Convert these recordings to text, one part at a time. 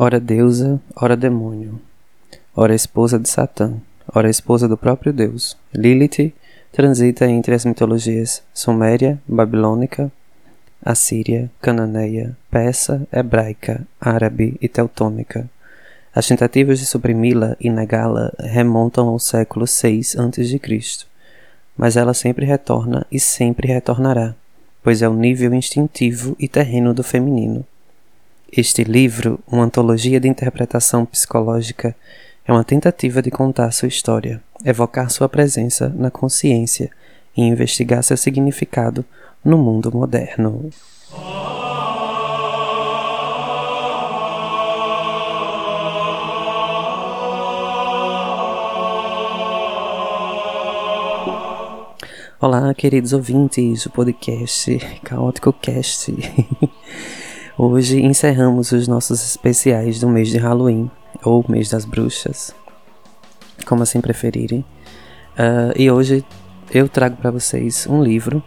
ora deusa, ora demônio, ora esposa de Satã, ora esposa do próprio Deus. Lilith transita entre as mitologias suméria, babilônica, assíria, cananeia, persa, hebraica, árabe e teutônica. As tentativas de suprimi-la e negá-la remontam ao século VI a.C., mas ela sempre retorna e sempre retornará, pois é o nível instintivo e terreno do feminino. Este livro, uma antologia de interpretação psicológica, é uma tentativa de contar sua história, evocar sua presença na consciência e investigar seu significado no mundo moderno. Olá, queridos ouvintes do podcast Caótico Cast. Hoje encerramos os nossos especiais do mês de Halloween, ou mês das bruxas, como assim preferirem. Uh, e hoje eu trago para vocês um livro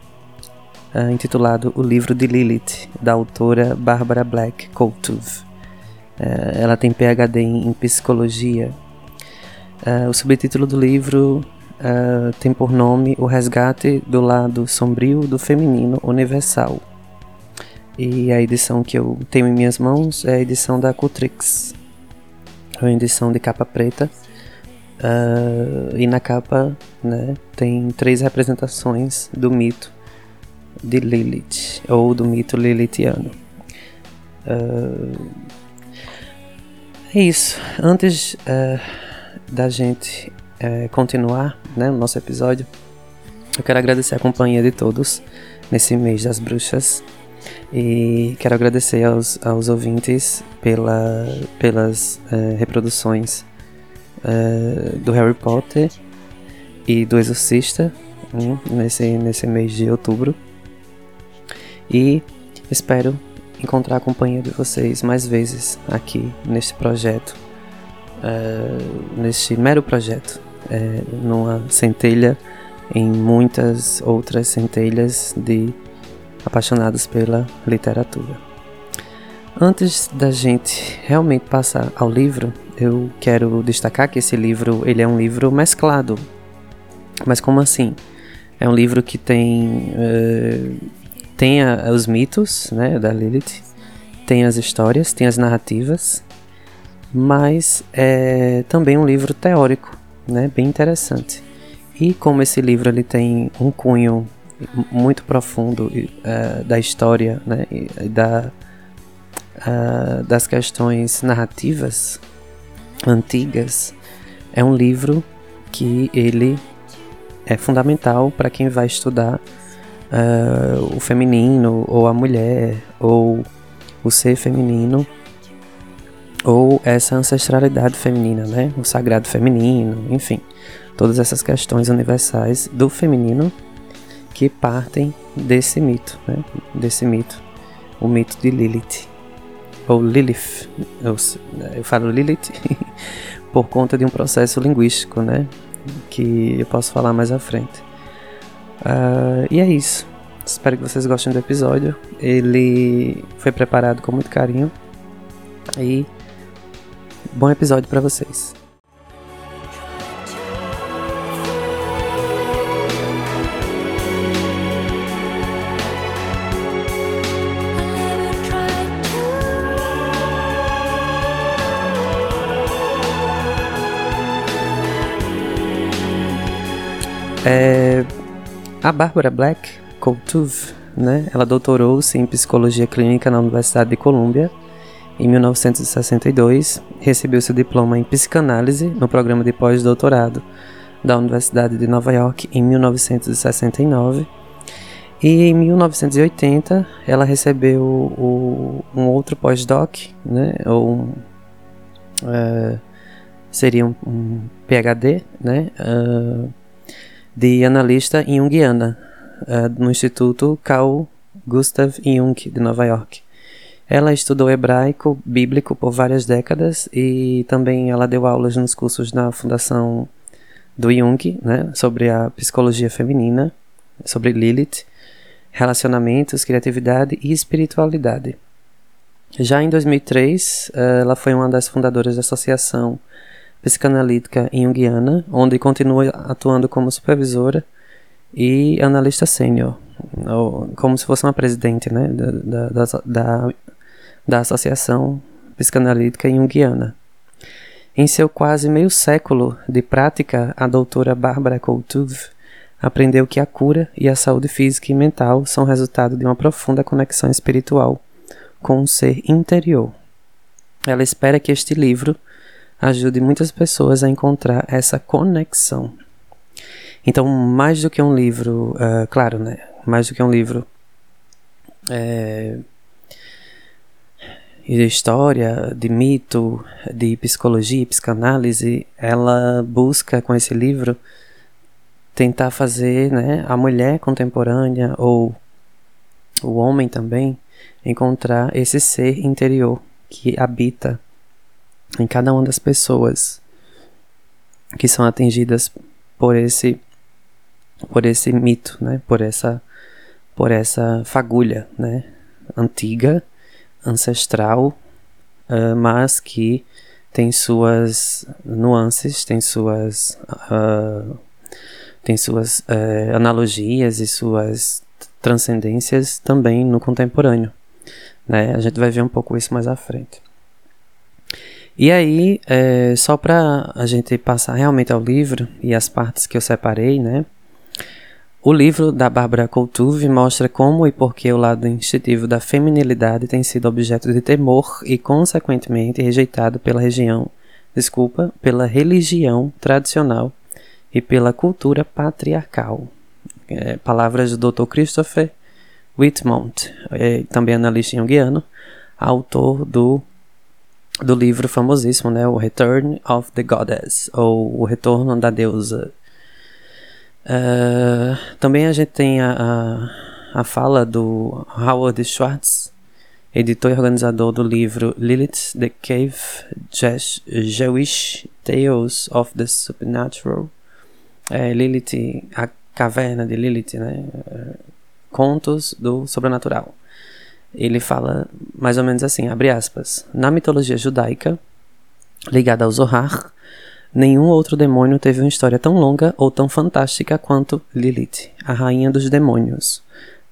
uh, intitulado O Livro de Lilith, da autora Barbara Black Coutuve. Uh, ela tem PhD em psicologia. o subtítulo do livro tem por nome O Resgate do Lado Sombrio do Feminino Universal e a edição que eu tenho em minhas mãos é a edição da Cutrix. É uma edição de capa preta. Uh, e na capa né, tem três representações do mito de Lilith, ou do mito lilithiano. Uh, é isso. Antes uh, da gente continuar né, o nosso episódio, eu quero agradecer a companhia de todos nesse mês das bruxas. E quero agradecer aos, aos ouvintes pela, pelas uh, reproduções uh, do Harry Potter e do Exorcista um, nesse, nesse mês de outubro. E espero encontrar a companhia de vocês mais vezes aqui neste projeto, uh, neste mero projeto, numa centelha em muitas outras centelhas de apaixonados pela literatura. Antes da gente realmente passar ao livro, eu quero destacar que esse livro ele é um livro mesclado. Mas como assim? É um livro que tem uh, tem a, os mitos, né, da Lilith, tem as histórias, tem as narrativas, mas é também um livro teórico, né, bem interessante. E como esse livro ele tem um cunho muito profundo uh, da história né, da, uh, das questões narrativas antigas, é um livro que ele é fundamental para quem vai estudar uh, o feminino ou a mulher ou o ser feminino ou essa ancestralidade feminina, né? O sagrado feminino, enfim, todas essas questões universais do feminino que partem desse mito, né? desse mito, o mito de Lilith, ou Lilith, eu, eu falo Lilith por conta de um processo linguístico, né? que eu posso falar mais à frente. Uh, e é isso. Espero que vocês gostem do episódio. Ele foi preparado com muito carinho. E bom episódio para vocês. É, a Barbara Black Coutuve, né, ela doutorou-se em psicologia clínica na Universidade de Colômbia em 1962, recebeu seu diploma em psicanálise no programa de pós-doutorado da Universidade de Nova York em 1969. E em 1980 ela recebeu o, um outro pós-doc, né, ou um, uh, seria um, um, PhD, né, uh, de analista junguiana uh, no Instituto Carl Gustav Jung de Nova York. Ela estudou hebraico bíblico por várias décadas e também ela deu aulas nos cursos na Fundação do Jung, né, sobre a psicologia feminina, sobre Lilith, relacionamentos, criatividade e espiritualidade. Já em 2003, eh, ela foi uma das fundadoras da Associação Psicanalítica Junguiana, onde continua atuando como supervisora e analista sênior, como se fosse uma presidente né, da, da, da, da Associação Psicanalítica Junguiana. Em seu quase meio século de prática, a doutora Bárbara Coutuve aprendeu que a cura e a saúde física e mental são resultado de uma profunda conexão espiritual com o ser interior. Ela espera que este livro ajude muitas pessoas a encontrar essa conexão. Então, mais do que um livro, uh, claro, né? Mais do que um livro é, de história, de mito, de psicologia, psicanálise, ela busca com esse livro tentar fazer né, a mulher contemporânea ou o homem também encontrar esse ser interior que habita em cada uma das pessoas que são atingidas por esse por esse mito, né? Por essa por essa fagulha, né? Antiga, ancestral, uh, mas que tem suas nuances, tem suas uh, tem suas uh, analogias e suas transcendências também no contemporâneo. Né? A gente vai ver um pouco isso mais à frente. E aí, é, só para a gente passar realmente ao livro e as partes que eu separei, né? O livro da Bárbara Coutuve mostra como e por que o lado instintivo da feminilidade tem sido objeto de temor e, consequentemente, rejeitado pela região, desculpa, pela religião tradicional e pela cultura patriarcal. É, palavras do Dr. Christopher Whitmont, é, também analista junguiano, autor do, do livro famosíssimo, né, o Return of the Goddess, ou O Retorno da Deusa. Uh, também a gente tem a, a, a, fala do Howard Schwartz, editor e organizador do livro Lilith, The Cave Jewish Tales of the Supernatural. É, Lilith, a caverna de Lilith, né? Contos do Sobrenatural. Ele fala mais ou menos assim, abre aspas. Na mitologia judaica, ligada ao Zohar, nenhum outro demônio teve uma história tão longa ou tão fantástica quanto Lilith, a rainha dos demônios.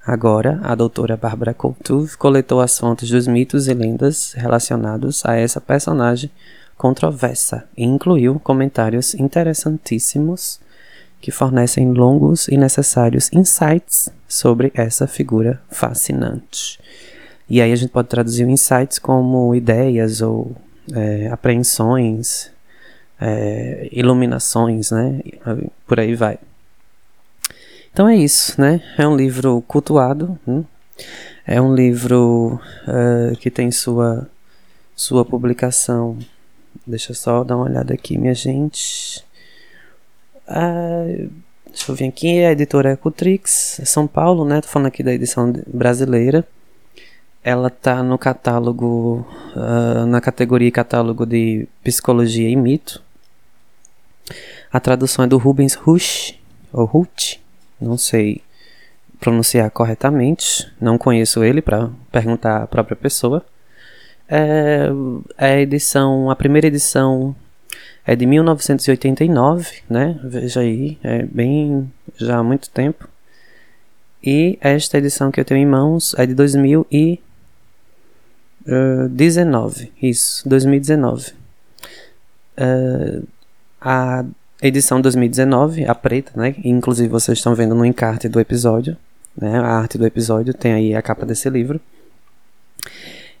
Agora, a doutora Barbara Coutuve coletou as fontes dos mitos e lendas relacionados a essa personagem controversa e incluiu comentários interessantíssimos que fornecem longos e necessários insights sobre essa figura fascinante. E aí a gente pode traduzir insights como ideias ou é, apreensões, é, iluminações, né? Por aí vai. Então é isso, né? É um livro cultuado, né? é um livro uh, que tem sua sua publicação. Deixa eu só dar uma olhada aqui, minha gente. Ah, deixa eu ver aqui, a editora Ecotrix, São Paulo, né? Tô falando aqui da edição brasileira. Ela tá no catálogo, uh, na categoria catálogo de psicologia e mito. A tradução é do Rubens Rush, ou Ruth, não sei pronunciar corretamente, não conheço ele para perguntar a própria pessoa. É, é a edição, a primeira edição é de 1989, né? Veja aí, é bem já há muito tempo. E esta edição que eu tenho em mãos é de 2019, isso, 2019. Uh, a edição 2019, a preta, né? Inclusive vocês estão vendo no encarte do episódio, né? A arte do episódio tem aí a capa desse livro.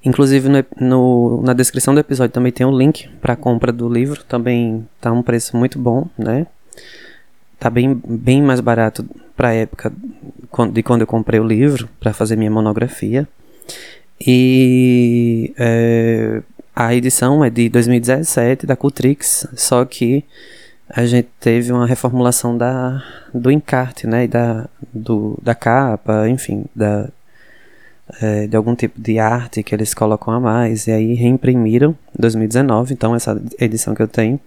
Inclusive no, no, na descrição do episódio também tem o um link para compra do livro. Também tá um preço muito bom, né? Tá bem, bem mais barato para a época de quando eu comprei o livro para fazer minha monografia. E é, a edição é de 2017 da Cultrix, só que a gente teve uma reformulação da, do encarte, né? E da, do, da capa, enfim, da, é, de algum tipo de arte que eles colocam a mais. E aí reimprimiram 2019. Então, essa edição que eu tenho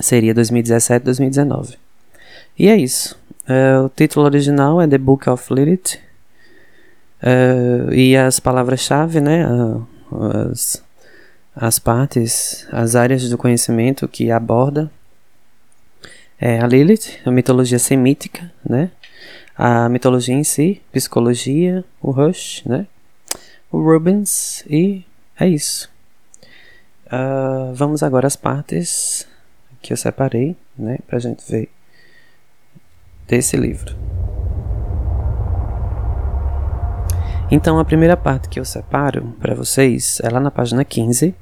seria 2017, 2019. E é isso. É, o título original é The Book of Lilith. É, e as palavras-chave, né? as, as partes, as áreas do conhecimento que aborda é a Lilith, a mitologia semítica, né? A mitologia em si, psicologia, o Rush, né? O Rubens e é isso. Uh, vamos agora às partes que eu separei, né? Pra gente ver desse livro. Então, a primeira parte que eu separo para vocês é lá na página 15,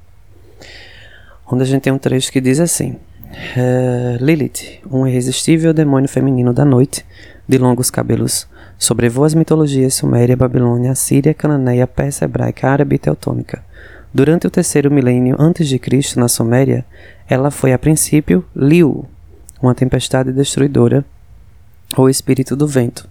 onde a gente tem um trecho que diz assim: uh, Lilith, um irresistível demônio feminino da noite, de longos cabelos, sobrevoa as mitologias suméria, babilônia, assíria, cananeia, persa, hebraica, árabe e teutônica. Durante o terceiro milênio antes de Cristo, na Suméria, ela foi a princípio Liu, uma tempestade destruidora, ou espírito do vento.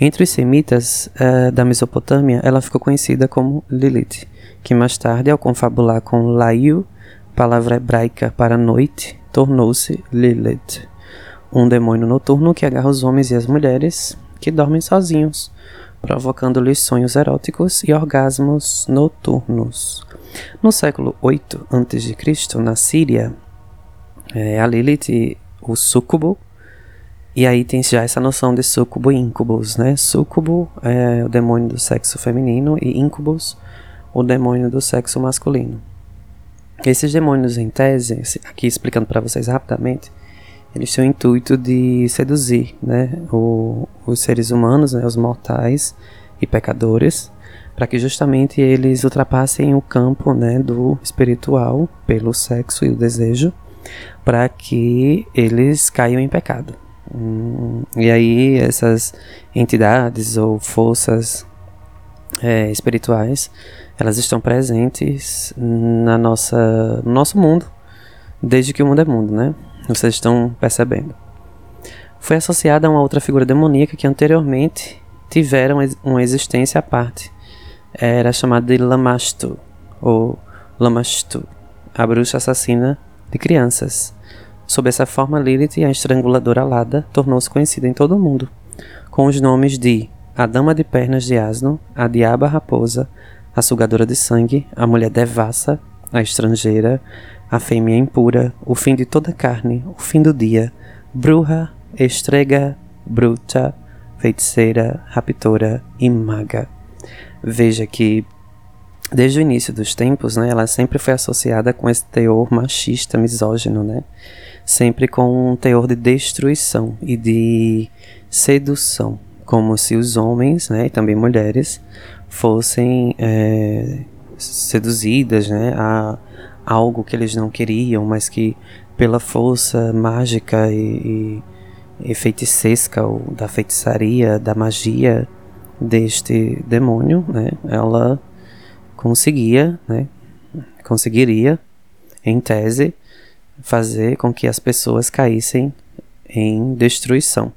Entre os semitas uh, da Mesopotâmia, ela ficou conhecida como Lilith, que mais tarde, ao confabular com Laiu, palavra hebraica para noite, tornou-se Lilith, um demônio noturno que agarra os homens e as mulheres que dormem sozinhos, provocando-lhes sonhos eróticos e orgasmos noturnos. No século 8 a.C., na Síria, é, a Lilith, o súcubo, e aí tem já essa noção de súcubo e incubus, né? Súcubo é o demônio do sexo feminino e incubus, o demônio do sexo masculino. Esses demônios, em tese, aqui explicando para vocês rapidamente, eles têm o intuito de seduzir né, o, os seres humanos, né, os mortais e pecadores, para que justamente eles ultrapassem o campo né, do espiritual pelo sexo e o desejo, para que eles caiam em pecado. E aí essas entidades ou forças é, espirituais elas estão presentes na nossa, no nosso mundo, desde que o mundo é mundo, né? Vocês estão percebendo. Foi associada a uma outra figura demoníaca que anteriormente tiveram uma existência à parte. Era chamada de Lamastu, ou Lamastu, a bruxa assassina de crianças. Sob essa forma, Lilith, a estranguladora alada, tornou-se conhecida em todo o mundo, com os nomes de a Dama de Pernas de Asno, a Diaba Raposa, a sugadora de sangue, a mulher devassa, a estrangeira, a fêmea impura, o fim de toda carne, o fim do dia, bruxa, estrega, bruta, feiticeira, raptora e maga. Veja que desde o início dos tempos, né, ela sempre foi associada com esse teor machista, misógino, né? Sempre com um teor de destruição e de sedução, como se os homens, né, e também mulheres, fossem é, seduzidas né, a algo que eles não queriam, mas que pela força mágica e, e, e ou da feitiçaria, da magia deste demônio, né, ela conseguia, né, conseguiria, em tese, fazer com que as pessoas caíssem em destruição.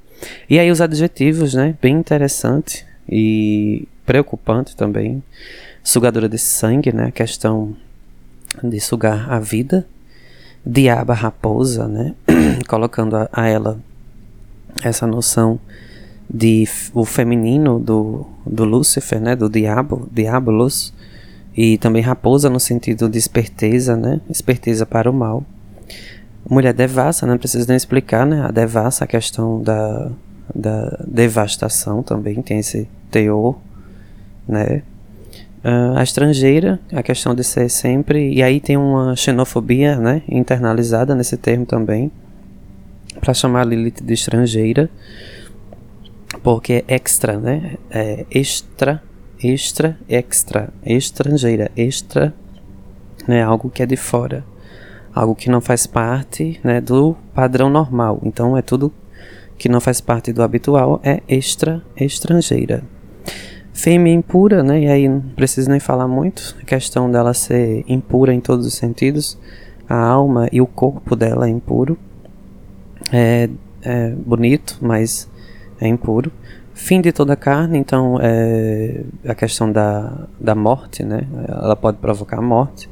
E aí os adjetivos, né, bem interessante e preocupante também. Sugadora de sangue, né? A questão de sugar a vida. Diaba raposa, né? Colocando a, a, ela essa noção de o feminino do, do Lúcifer, né? Do diabo, diabolos. E também raposa no sentido de esperteza, né? Esperteza para o mal. Mulher devassa, não precisa nem explicar, né? A devassa, a questão da, da devastação também tem esse teor né? Uh, a estrangeira, a questão de ser sempre. E aí tem uma xenofobia né, internalizada nesse termo também, para chamar Lilith de estrangeira, porque é extra, né? É extra, extra, extra, estrangeira, extra, né? Algo que é de fora, algo que não faz parte né, do padrão normal. Então é tudo que não faz parte do habitual, é extra, estrangeira. Fêmea impura, né? E aí não preciso nem falar muito. A questão dela ser impura em todos os sentidos. A alma e o corpo dela é impuro. É, é bonito, mas é impuro. Fim de toda a carne, então é a questão da, da morte, né? Ela pode provocar a morte.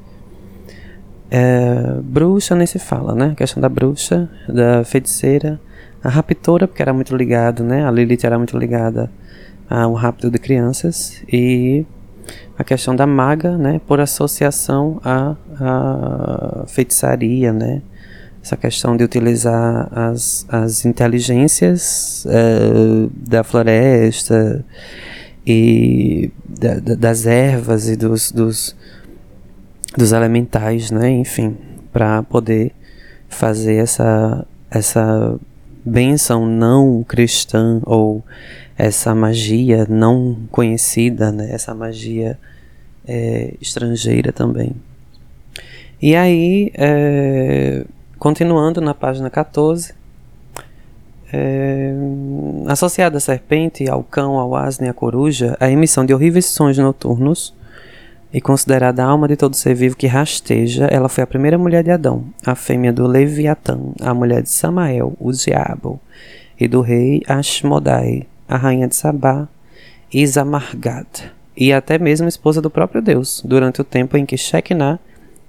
É, bruxa nem se fala, né? A questão da bruxa, da feiticeira, a raptora, porque era muito ligado, né? A Lilith era muito ligada a um rapto de crianças e a questão da maga, né, por associação à, à feitiçaria, né, essa questão de utilizar as, as inteligências uh, da floresta e da, da, das ervas e dos, dos, dos elementais, né, enfim, para poder fazer essa, essa benção não cristã ou essa magia não conhecida, né? essa magia é, estrangeira também. E aí, é, continuando na página 14, é, associada à serpente, ao cão, ao asno e à coruja, a emissão de horríveis sons noturnos e considerada a alma de todo ser vivo que rasteja, ela foi a primeira mulher de Adão, a fêmea do Leviatã, a mulher de Samael, o diabo, e do rei Ashmodai, a rainha de Sabá, Isamargad, e até mesmo esposa do próprio Deus, durante o tempo em que Shekinah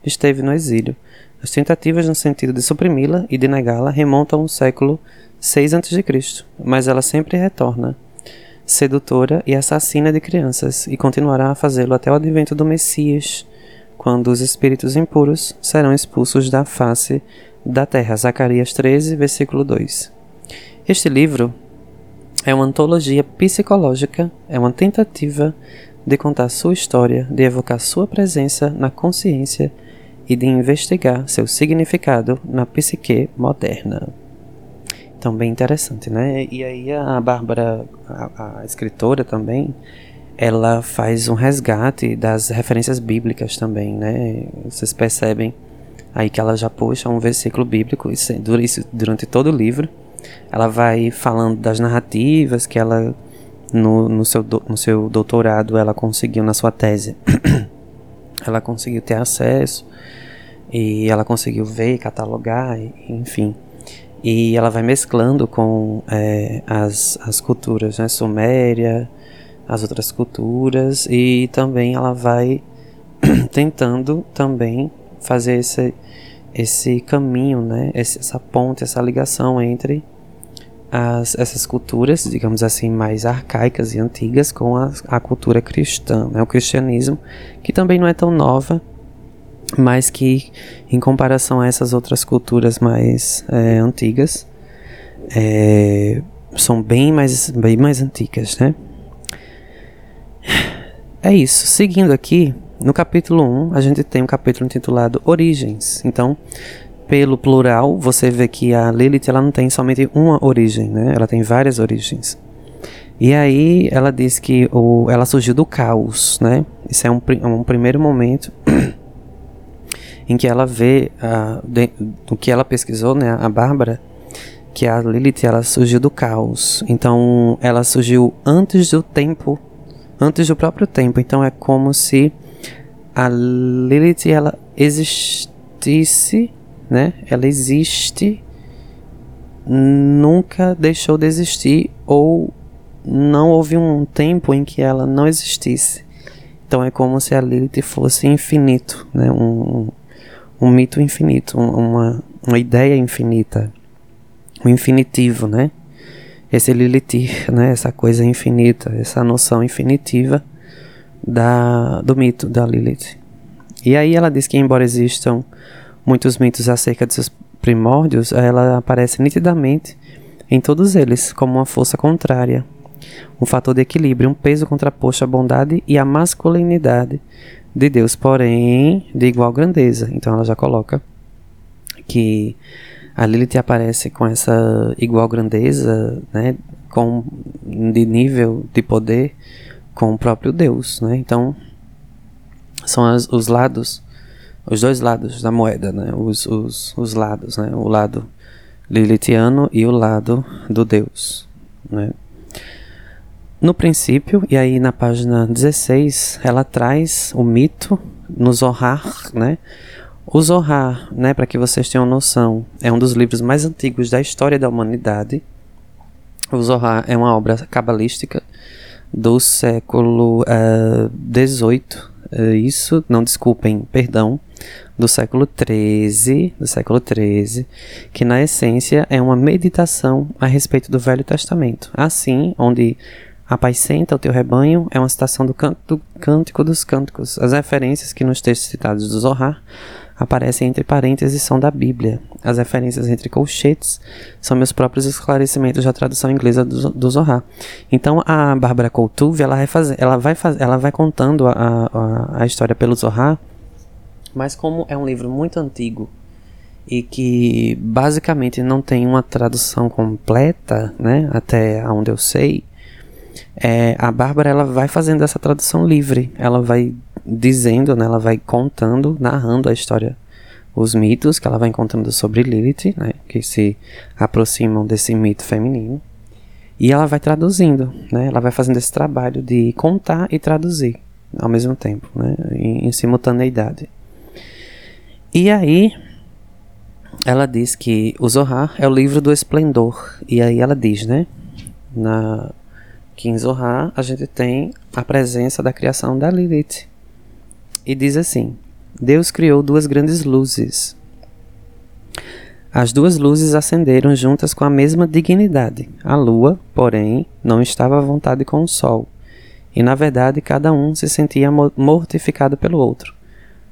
esteve no exílio. As tentativas no sentido de suprimi-la e de negá-la remontam ao século 6 a.C., mas ela sempre retorna, sedutora e assassina de crianças, e continuará a fazê-lo até o advento do Messias, quando os espíritos impuros serão expulsos da face da terra. Zacarias 13, versículo 2. Este livro é uma antologia psicológica, é uma tentativa de contar sua história, de evocar sua presença na consciência e de investigar seu significado na psique moderna. Então, bem interessante, né? E aí a Bárbara, a, a escritora também, ela faz um resgate das referências bíblicas também, né? Vocês percebem aí que ela já puxa um versículo bíblico, isso, durante todo o livro, ela vai falando das narrativas que ela no, no, seu, no seu doutorado ela conseguiu na sua tese ela conseguiu ter acesso e ela conseguiu ver catalogar enfim e ela vai mesclando com é, as, as culturas né, suméria as outras culturas. E também ela vai tentando também fazer esse esse caminho, né, essa ponte, essa ligação entre as, essas culturas, digamos assim, mais arcaicas e antigas com a, a cultura cristã, né, o cristianismo, que também não é tão nova, mas que, em comparação a essas outras culturas mais é, antigas, é, são bem mais, bem mais antigas, né? É isso. Seguindo aqui, no capítulo 1, a gente tem um capítulo intitulado Origens. Então, pelo plural, você vê que a Lilith ela não tem somente uma origem, né? Ela tem várias origens. E aí ela diz que o, ela surgiu do caos, né? Isso é um, um primeiro momento em que ela vê uh, de, o que ela pesquisou, né? A Bárbara, que a Lilith ela surgiu do caos. Então ela surgiu antes do tempo, antes do próprio tempo. Então é como se a Lilith ela existisse, né? Ela existe, nunca deixou de existir ou não houve um tempo em que ela não existisse. Então é como se a Lilith fosse infinito, né? Um, um mito infinito, uma, uma ideia infinita, um infinitivo, né? Esse Lilith, né? Essa coisa infinita, essa noção infinitiva da, do mito da Lilith. E aí ela diz que, embora existam muitos mitos acerca de seus primórdios, ela aparece nitidamente em todos eles como uma força contrária, um fator de equilíbrio, um peso contraposto à bondade e à masculinidade de Deus, porém de igual grandeza. Então ela já coloca que a Lilith aparece com essa igual grandeza, né, com de nível de poder com o próprio Deus, né? Então são as, os lados, os dois lados da moeda, né? Os, os, os lados, né? O lado lilithiano e o lado do Deus, né? No princípio, e aí na página 16, ela traz o mito no Zohar, né? O Zohar, né, para que vocês tenham noção, é um dos livros mais antigos da história da humanidade. O Zohar é uma obra cabalística do século XVIII, uh, uh, isso, não desculpem, perdão, do século XIII, do século XIII, que na essência é uma meditação a respeito do Velho Testamento, assim, onde Apacenta o teu rebanho é uma citação do, canto, do Cântico dos Cânticos. As referências que nos textos citados do Zohar aparecem entre parênteses são da Bíblia. As referências entre colchetes são meus próprios esclarecimentos da tradução inglesa do, do Zohar. Então a Bárbara Coutuve, ela ela vai, ela vai contando a, a, a história pelo Zohar, mas como é um livro muito antigo e que basicamente não tem uma tradução completa, né, até onde eu sei, é, a Bárbara ela vai fazendo essa tradução livre, ela vai dizendo, né, ela vai contando, narrando a história, os mitos que ela vai contando sobre Lilith, né, que se aproximam desse mito feminino. E ela vai traduzindo, né, ela vai fazendo esse trabalho de contar e traduzir ao mesmo tempo, né, em, em simultaneidade. E aí, ela diz que o Zohar é o livro do esplendor. E aí ela diz, né, na, que em Zohar a gente tem a presença da criação da Lilith, e diz assim: Deus criou duas grandes luzes. As duas luzes acenderam juntas com a mesma dignidade. A lua, porém, não estava à vontade com o sol, e na verdade cada um se sentia mortificado pelo outro.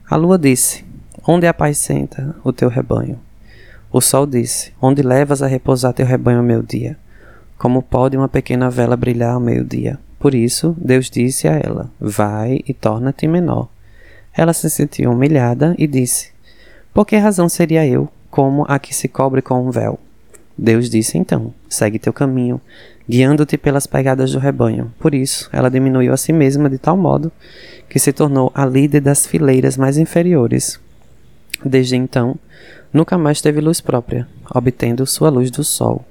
A lua disse: Onde apacenta o teu rebanho? O sol disse: Onde levas a repousar teu rebanho ao meio-dia? Como pode uma pequena vela brilhar ao meio-dia? Por isso, Deus disse a ela: Vai e torna-te menor. Ela se sentiu humilhada e disse: Por que razão seria eu como a que se cobre com um véu? Deus disse então: Segue teu caminho, guiando-te pelas pegadas do rebanho. Por isso, ela diminuiu a si mesma de tal modo que se tornou a líder das fileiras mais inferiores. Desde então, nunca mais teve luz própria, obtendo sua luz do sol.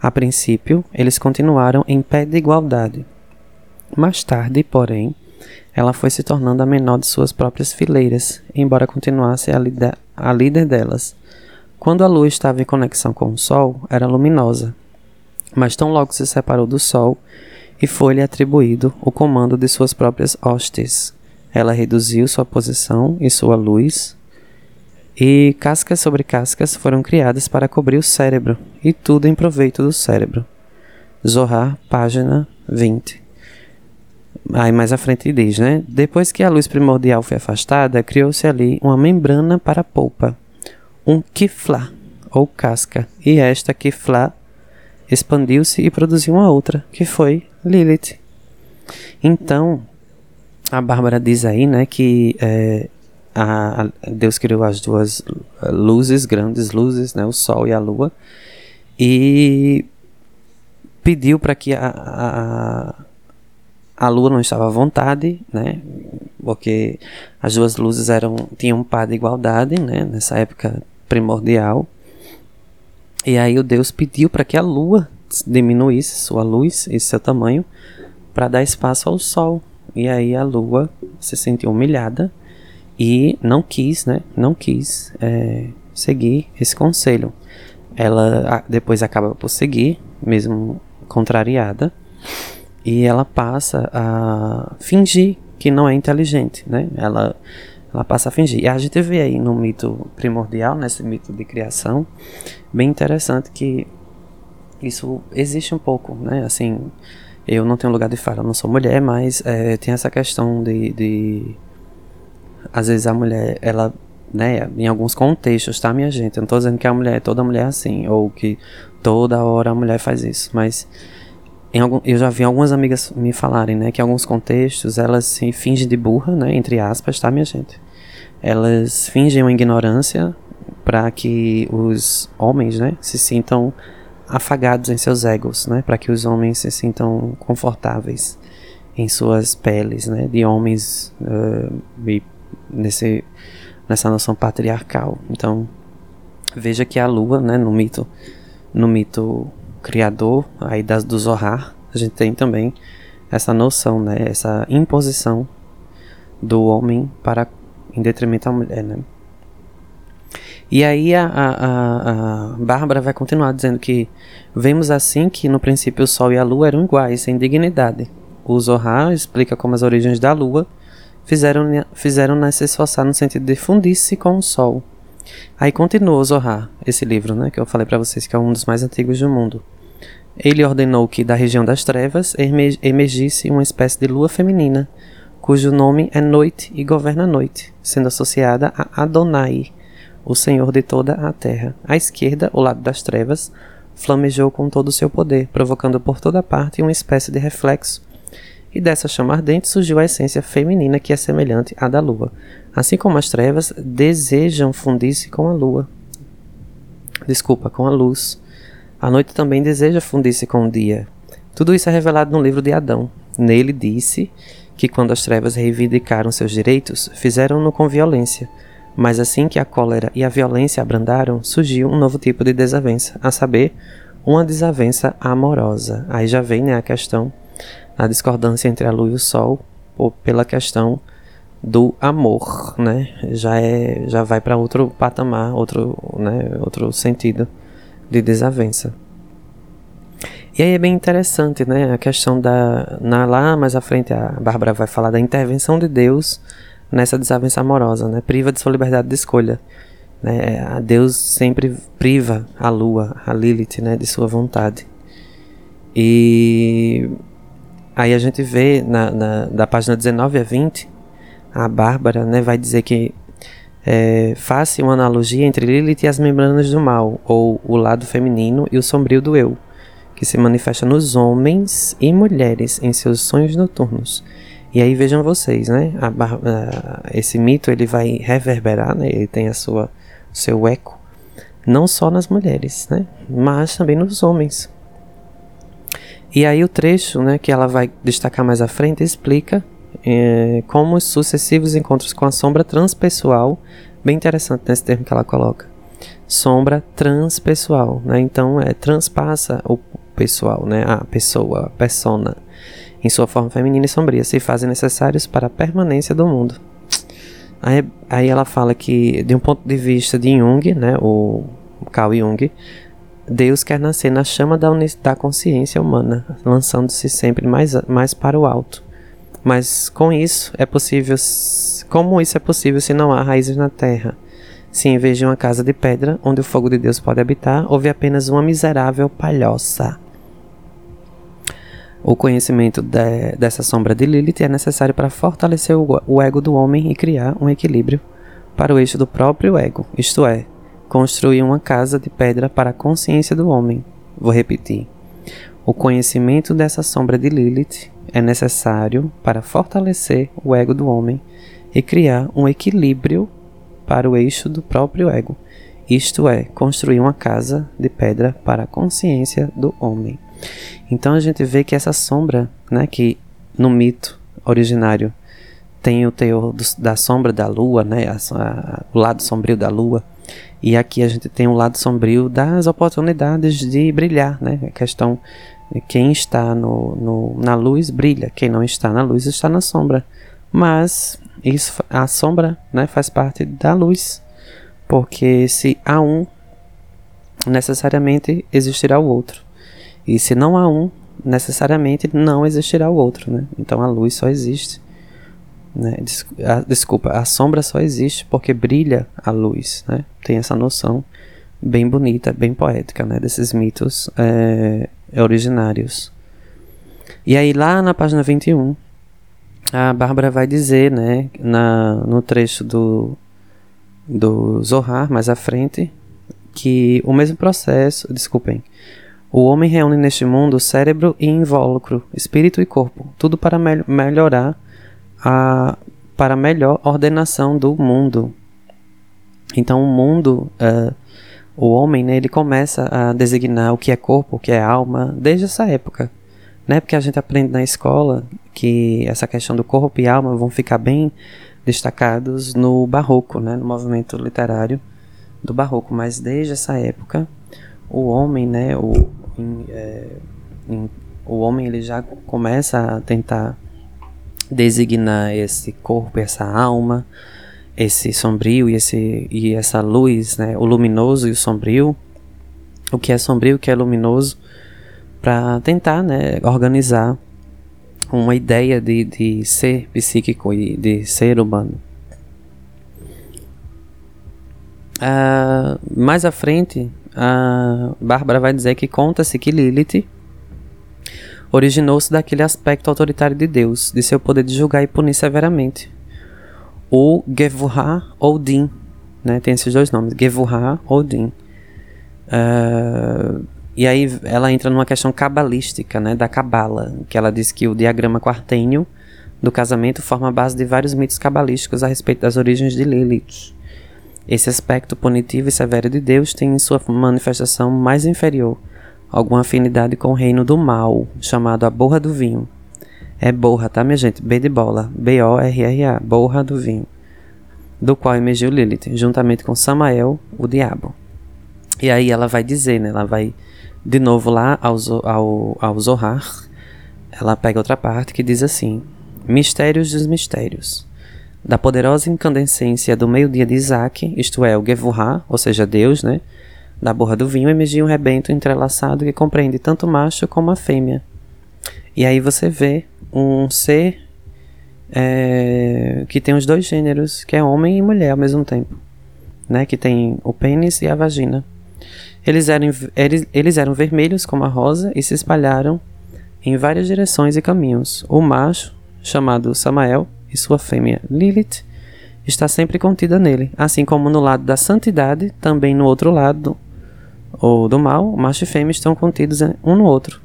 A princípio, eles continuaram em pé de igualdade. Mais tarde, porém, ela foi se tornando a menor de suas próprias fileiras, embora continuasse a, a líder delas. Quando a lua estava em conexão com o sol, era luminosa, mas tão logo se separou do sol e foi-lhe atribuído o comando de suas próprias hostes. Ela reduziu sua posição e sua luz, e cascas sobre cascas foram criadas para cobrir o cérebro, e tudo em proveito do cérebro. Zohar, página 20. Aí mais à frente diz, né? Depois que a luz primordial foi afastada, criou-se ali uma membrana para a polpa, um kiflá, ou casca, e esta kiflá expandiu-se e produziu uma outra, que foi Lilith. Então, a Bárbara diz aí, né, que é, a, a Deus criou as duas luzes, grandes luzes, né, o Sol e a Lua, e pediu para que a, a a lua não estava à vontade, né? Porque as duas luzes eram tinham um par de igualdade, né? Nessa época primordial. E aí o Deus pediu para que a lua diminuísse sua luz e seu tamanho para dar espaço ao sol. E aí a lua se sentiu humilhada e não quis, né? Não quis é, seguir esse conselho. Ela depois acaba por seguir, mesmo contrariada e ela passa a fingir que não é inteligente, né? Ela, ela passa a fingir. E a gente vê aí no mito primordial, nesse mito de criação, bem interessante que isso existe um pouco, né? Assim, eu não tenho lugar de fala, não sou mulher, mas é, tem essa questão de, de, às vezes a mulher, ela, né, em alguns contextos, tá, minha gente? Eu não tô dizendo que a mulher, toda mulher é assim, ou que toda hora a mulher faz isso, mas Algum, eu já vi algumas amigas me falarem, né, que em alguns contextos elas se fingem de burra, né, entre aspas, tá, minha gente? Elas fingem uma ignorância para que os homens, né, se sintam afagados em seus egos, né, para que os homens se sintam confortáveis em suas peles, né, de homens uh, nesse nessa noção patriarcal. Então, veja que a lua, né, no mito no mito criador aí das, do Zohar, a gente tem também essa noção, né, essa imposição do homem para em detrimento da mulher, né? E aí a, a, a, Bárbara vai continuar dizendo que vemos assim que no princípio o Sol e a Lua eram iguais em dignidade. O Zohar explica como as origens da Lua fizeram, fizeram se esforçar no sentido de fundir-se com o Sol. Aí continua o Zohar, esse livro, né, que eu falei para vocês que é um dos mais antigos do mundo. ele ordenou que da região das trevas emergisse uma espécie de lua feminina, cujo nome é Noite e governa a noite, sendo associada a Adonai, o Senhor de toda a terra. À esquerda, o lado das trevas, flamejou com todo o seu poder, provocando por toda parte uma espécie de reflexo. E dessa chama ardente surgiu a essência feminina que é semelhante à da lua. Assim como as trevas desejam fundir-se com a lua. Desculpa, com a luz. A noite também deseja fundir-se com o dia. Tudo isso é revelado no livro de Adão. Nele disse que quando as trevas reivindicaram seus direitos, fizeram-no com violência. Mas assim que a cólera e a violência abrandaram, surgiu um novo tipo de desavença, a saber, uma desavença amorosa. Aí já vem né, a questão, a discordância entre a lua e o sol, ou pela questão do amor, né? Já é, já vai para outro patamar, outro, né, outro sentido de desavença. E aí é bem interessante, né? A questão da. Na, lá mais à frente, a Bárbara vai falar da intervenção de Deus nessa desavença amorosa, né? Priva de sua liberdade de escolha. Né? A Deus sempre priva a lua, a Lilith, né? De sua vontade. E aí a gente vê na, na da página 19 a 20, a Bárbara né, vai dizer que é, faça uma analogia entre Lilith e as membranas do mal, ou o lado feminino e o sombrio do eu, que se manifesta nos homens e mulheres em seus sonhos noturnos. E aí vejam vocês, né? A, esse mito ele vai reverberar, né? Ele tem a sua seu eco não só nas mulheres, né? Mas também nos homens. E aí o trecho, né, que ela vai destacar mais à frente explica é, como os sucessivos encontros com a sombra transpessoal, bem interessante nesse termo que ela coloca, sombra transpessoal, né? Então é transpassa o pessoal, né? A pessoa, a persona, em sua forma feminina e sombria, se fazem necessários para a permanência do mundo. Aí, aí ela fala que, de um ponto de vista de Jung, né, o Carl Jung, Deus quer nascer na chama da, da consciência humana, lançando-se sempre mais, mais para o alto. Mas com isso é possível. Como isso é possível se não há raízes na terra? Se em vez de uma casa de pedra, onde o fogo de Deus pode habitar, houve apenas uma miserável palhoça. O conhecimento de, dessa sombra de Lilith é necessário para fortalecer o, o ego do homem e criar um equilíbrio para o eixo do próprio ego, isto é, construir uma casa de pedra para a consciência do homem. Vou repetir. O conhecimento dessa sombra de Lilith é necessário para fortalecer o ego do homem e criar um equilíbrio para o eixo do próprio ego, isto é, construir uma casa de pedra para a consciência do homem. Então a gente vê que essa sombra, né, que no mito originário tem o teor do, da sombra da lua, né, a, a, o lado sombrio da lua, e aqui a gente tem o lado sombrio das oportunidades de brilhar, né, a questão quem está no, no, na luz brilha, quem não está na luz está na sombra. Mas isso, a sombra né, faz parte da luz, porque se há um, necessariamente existirá o outro. E se não há um, necessariamente não existirá o outro. Né? Então a luz só existe. Né? Desculpa, a sombra só existe porque brilha a luz. Né? Tem essa noção bem bonita, bem poética né? desses mitos é, originários. E aí lá na página 21, a Bárbara vai dizer, né, na, no trecho do, do Zohar, mais à frente, que o mesmo processo, desculpem, o homem reúne neste mundo cérebro e invólucro, espírito e corpo, tudo para me melhorar a para melhor ordenação do mundo. Então o mundo uh, o homem, né, ele começa a designar o que é corpo, o que é alma, desde essa época. Né? Porque a gente aprende na escola que essa questão do corpo e alma vão ficar bem destacados no barroco, né, no movimento literário do barroco. Mas desde essa época, o homem, né, o, em, é, em, o homem ele já começa a tentar designar esse corpo, essa alma, esse sombrio e, esse, e essa luz, né, o luminoso e o sombrio, o que é sombrio, o que é luminoso, para tentar né, organizar uma ideia de, de ser psíquico e de ser humano. Uh, mais à frente, a Bárbara vai dizer que conta-se que Lilith, originou-se daquele aspecto autoritário de Deus, de seu poder de julgar e punir severamente. O Gevurah ou Din, né? tem esses dois nomes, Gevurah ou Din. Uh, e aí ela entra numa questão cabalística, né, da cabala, que ela diz que o diagrama quartênio do casamento forma a base de vários mitos cabalísticos a respeito das origens de Lilith. Esse aspecto punitivo e severo de Deus tem em sua manifestação mais inferior alguma afinidade com o reino do mal, chamado a borra do vinho. É borra, tá, minha gente? B de bola. B-O-R-R-A. Borra do vinho. Do qual emergiu Lilith, juntamente com Samael, o diabo. E aí ela vai dizer, né? Ela vai de novo lá ao, ao, ao Zohar. Ela pega outra parte que diz assim: Mistérios dos mistérios. Da poderosa incandescência do meio-dia de Isaac, isto é, o Gevurah, ou seja, Deus, né? Da borra do vinho emergia um rebento entrelaçado que compreende tanto o macho como a fêmea. E aí você vê um ser é, que tem os dois gêneros, que é homem e mulher ao mesmo tempo, né? Que tem o pênis e a vagina. Eles eram, eles, eles eram vermelhos como a rosa e se espalharam em várias direções e caminhos. O macho, chamado Samael, e sua fêmea Lilith, está sempre contida nele, assim como no lado da santidade, também no outro lado ou do mal, macho e fêmea estão contidos um no outro.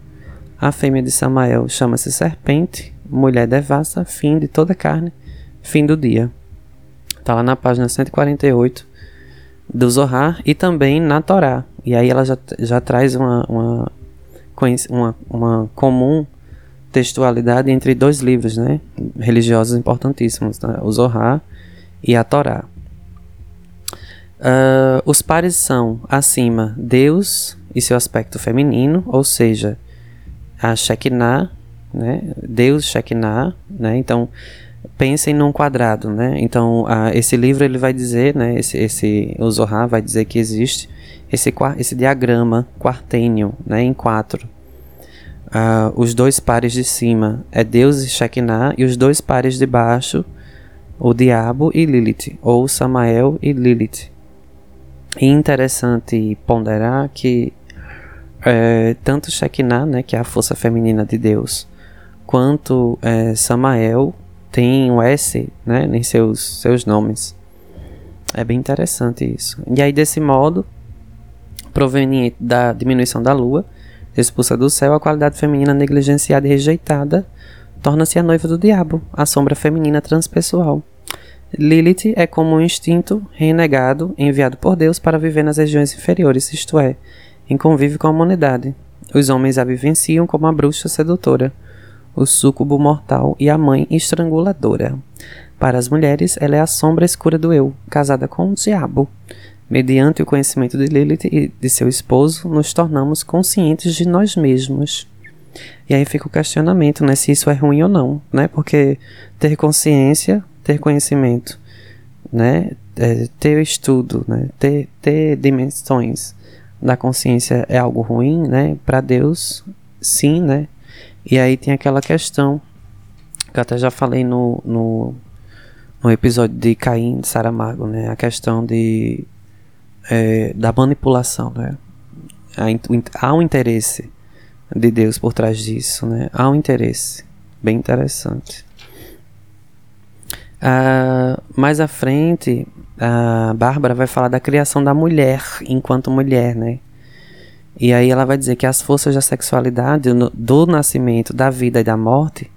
A fêmea de Samael chama-se serpente, mulher devassa, fim de toda carne, fim do dia. Está lá na página 148 do Zohar e também na Torá. E aí ela já, já traz uma, uma, uma, uma comum textualidade entre dois livros né, religiosos importantíssimos, né, o Zohar e a Torá. Uh, os pares são, acima, Deus e seu aspecto feminino, ou seja, a Shekinah, né? Deus Shekinah, né? Então, pensem num quadrado, né? Então, esse livro ele vai dizer, né? Esse, esse o Zohar vai dizer que existe esse, esse diagrama quartênio, né? Em quatro. Uh, os dois pares de cima é Deus e Shekinah, e os dois pares de baixo, o diabo e Lilith, ou Samael e Lilith. E interessante ponderar que é, tanto Shekinah, né, que é a força feminina de Deus, quanto é, Samael tem o S né, em seus, seus nomes. É bem interessante isso. E aí, desse modo, proveniente da diminuição da lua, expulsa do céu, a qualidade feminina negligenciada e rejeitada torna-se a noiva do diabo, a sombra feminina transpessoal. Lilith é como um instinto renegado enviado por Deus para viver nas regiões inferiores, isto é, em convívio com a humanidade. Os homens a vivenciam como a bruxa sedutora, o súcubo mortal e a mãe estranguladora. Para as mulheres, ela é a sombra escura do eu, casada com o diabo. Mediante o conhecimento de Lilith e de seu esposo, nos tornamos conscientes de nós mesmos. E aí fica o questionamento, né, se isso é ruim ou não, né? Porque ter consciência ter conhecimento, né? É, ter estudo, né? Ter, ter dimensões da consciência é algo ruim, né? Para Deus, sim, né? E aí tem aquela questão que eu até já falei no, no, no episódio de Caim de Saramago, né? A questão de é, da manipulação, né? Há um interesse de Deus por trás disso, né? Há um interesse bem interessante. Uh, mais à frente, a Bárbara vai falar da criação da mulher enquanto mulher, né? E aí ela vai dizer que as forças da sexualidade, do nascimento, da vida e da morte,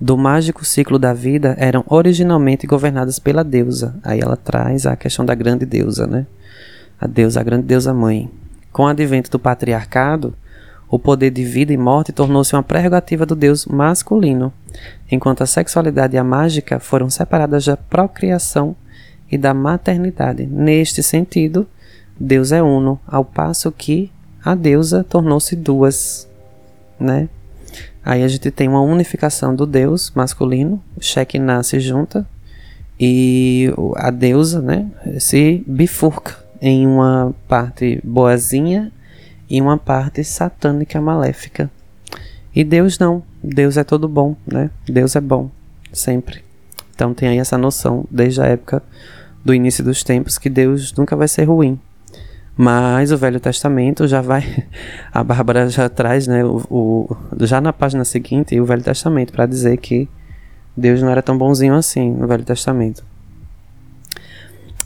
do mágico ciclo da vida, eram originalmente governadas pela deusa. Aí ela traz a questão da grande deusa, né? A deusa, a grande deusa mãe. Com o advento do patriarcado, o poder de vida e morte tornou-se uma prerrogativa do deus masculino, enquanto a sexualidade e a mágica foram separadas da procriação e da maternidade. Neste sentido, Deus é uno, ao passo que a deusa tornou-se duas, né? Aí a gente tem uma unificação do Deus masculino, o Shekinah se junta e a deusa, né, se bifurca em uma parte boazinha e uma parte satânica maléfica. E Deus não, Deus é todo bom, né? Deus é bom, sempre. Então tem aí essa noção, desde a época do início dos tempos, que Deus nunca vai ser ruim. Mas o Velho Testamento já vai. A Bárbara já traz, né? O, o já na página seguinte, o Velho Testamento, para dizer que Deus não era tão bonzinho assim no Velho Testamento.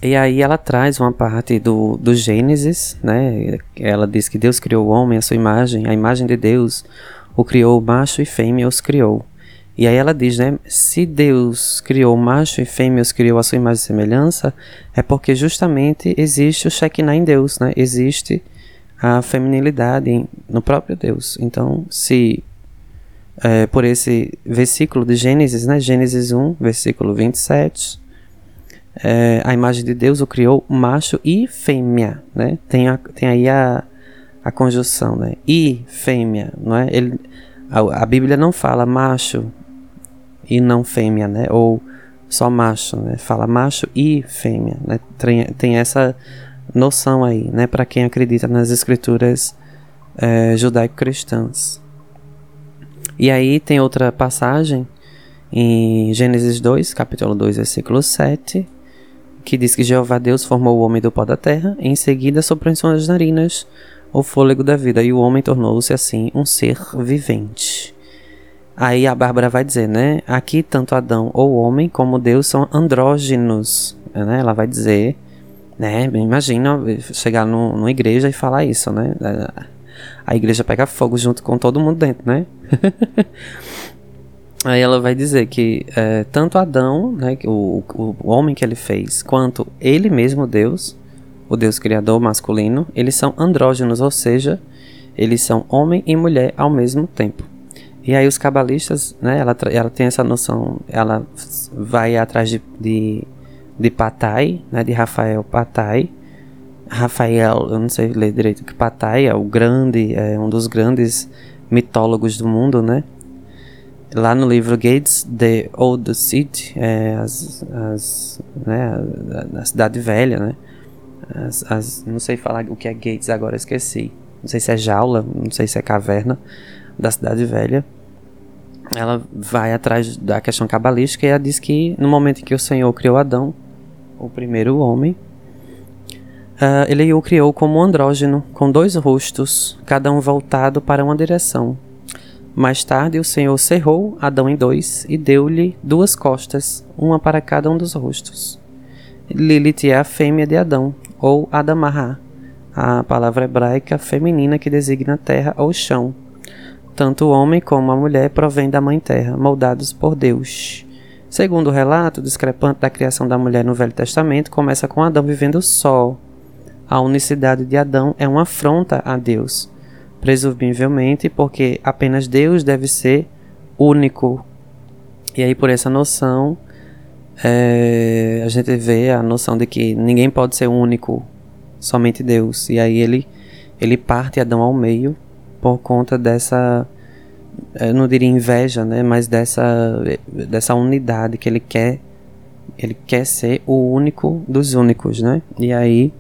E aí ela traz uma parte do, do Gênesis, né? Ela diz que Deus criou o homem à sua imagem, a imagem de Deus o criou, macho e fêmea os criou. E aí ela diz, né? Se Deus criou macho e fêmea, os criou a sua imagem e semelhança, é porque justamente existe o Shekinah em Deus, né? Existe a feminilidade em, no próprio Deus. Então, se é, por esse versículo de Gênesis, né? Gênesis 1, versículo 27, é, a imagem de Deus o criou macho e fêmea, né? Tem, a, tem aí a, a conjunção, né? E fêmea, não é? Ele, a, a Bíblia não fala macho e não fêmea, né? Ou só macho, né? Fala macho e fêmea, né? Tem, tem essa noção aí, né? Para quem acredita nas escrituras é, judaico-cristãs. E aí tem outra passagem em Gênesis 2, capítulo 2, versículo 7, que diz que Jeová Deus formou o homem do pó da terra, e em seguida soprou em suas narinas o fôlego da vida, e o homem tornou-se assim um ser vivente. Aí a Bárbara vai dizer, né? Aqui tanto Adão ou homem como Deus são andrógenos, né? Ela vai dizer, né? Imagina chegar no, numa igreja e falar isso, né? A igreja pega fogo junto com todo mundo dentro, né? Aí ela vai dizer que é, tanto Adão, né, o, o, homem que ele fez, quanto ele mesmo, Deus, o Deus criador masculino, eles são andrógenos, ou seja, eles são homem e mulher ao mesmo tempo. E aí os cabalistas, né, ela, ela tem essa noção, ela vai atrás de, de, de Patai, né, de Rafael Patai. Rafael, eu não sei ler direito que Patai é o grande, é um dos grandes mitólogos do mundo, né? Lá no livro Gates, The Old City, é, as, as, né, a, a cidade velha, né? As, as, não sei falar o que é Gates agora, esqueci. Não sei se é jaula, não sei se é caverna da cidade velha ela vai atrás da questão cabalística e ela diz que no momento em que o Senhor criou Adão, o primeiro homem, uh, ele o criou como um andrógeno, com dois rostos, cada um voltado para uma direção. Mais tarde, o Senhor cerrou Adão em dois e deu-lhe duas costas, uma para cada um dos rostos. Lilith é a fêmea de Adão, ou Adamarra, a palavra hebraica feminina que designa terra ou chão tanto o homem como a mulher provêm da Mãe Terra, moldados por Deus. Segundo o relato discrepante da criação da mulher no Velho Testamento, começa com Adão vivendo só. A unicidade de Adão é uma afronta a Deus, presumivelmente porque apenas Deus deve ser único. E aí, por essa noção, é, a gente vê a noção de que ninguém pode ser único, somente Deus. E aí ele, ele parte Adão ao meio por conta dessa eu não diria inveja, né, mas dessa dessa unidade que ele quer ele quer ser o único dos únicos, né? E aí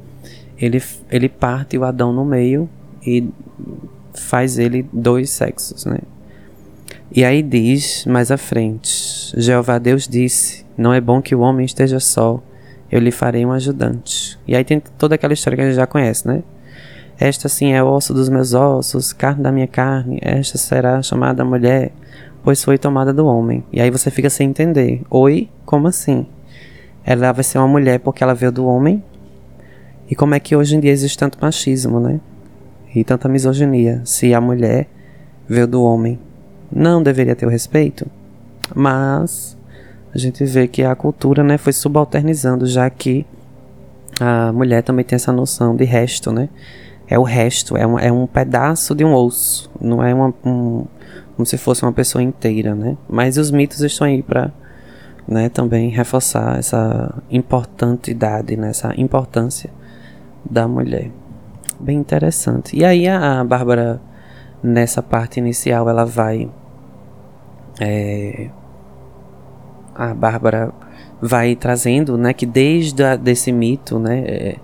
ele ele parte o Adão no meio e faz ele dois sexos, né? E aí diz mais à frente: Jeová Deus disse: Não é bom que o homem esteja só, eu lhe farei um ajudante. E aí tem toda aquela história que a gente já conhece, né? Esta sim é osso dos meus ossos, carne da minha carne, esta será chamada mulher, pois foi tomada do homem. E aí você fica sem entender. Oi? Como assim? Ela vai ser uma mulher porque ela veio do homem? E como é que hoje em dia existe tanto machismo, né? E tanta misoginia, se a mulher veio do homem? Não deveria ter o respeito? Mas a gente vê que a cultura, né, foi subalternizando, já que a mulher também tem essa noção de resto, né? é o resto, é um, é um pedaço de um osso, não é uma, um, como se fosse uma pessoa inteira, né? Mas os mitos estão aí para né, também reforçar essa importantidade, né, essa importância da mulher. Bem interessante. E aí a, a Bárbara, nessa parte inicial, ela vai. É, a Bárbara vai trazendo, né, que desde a, desse mito, né, é,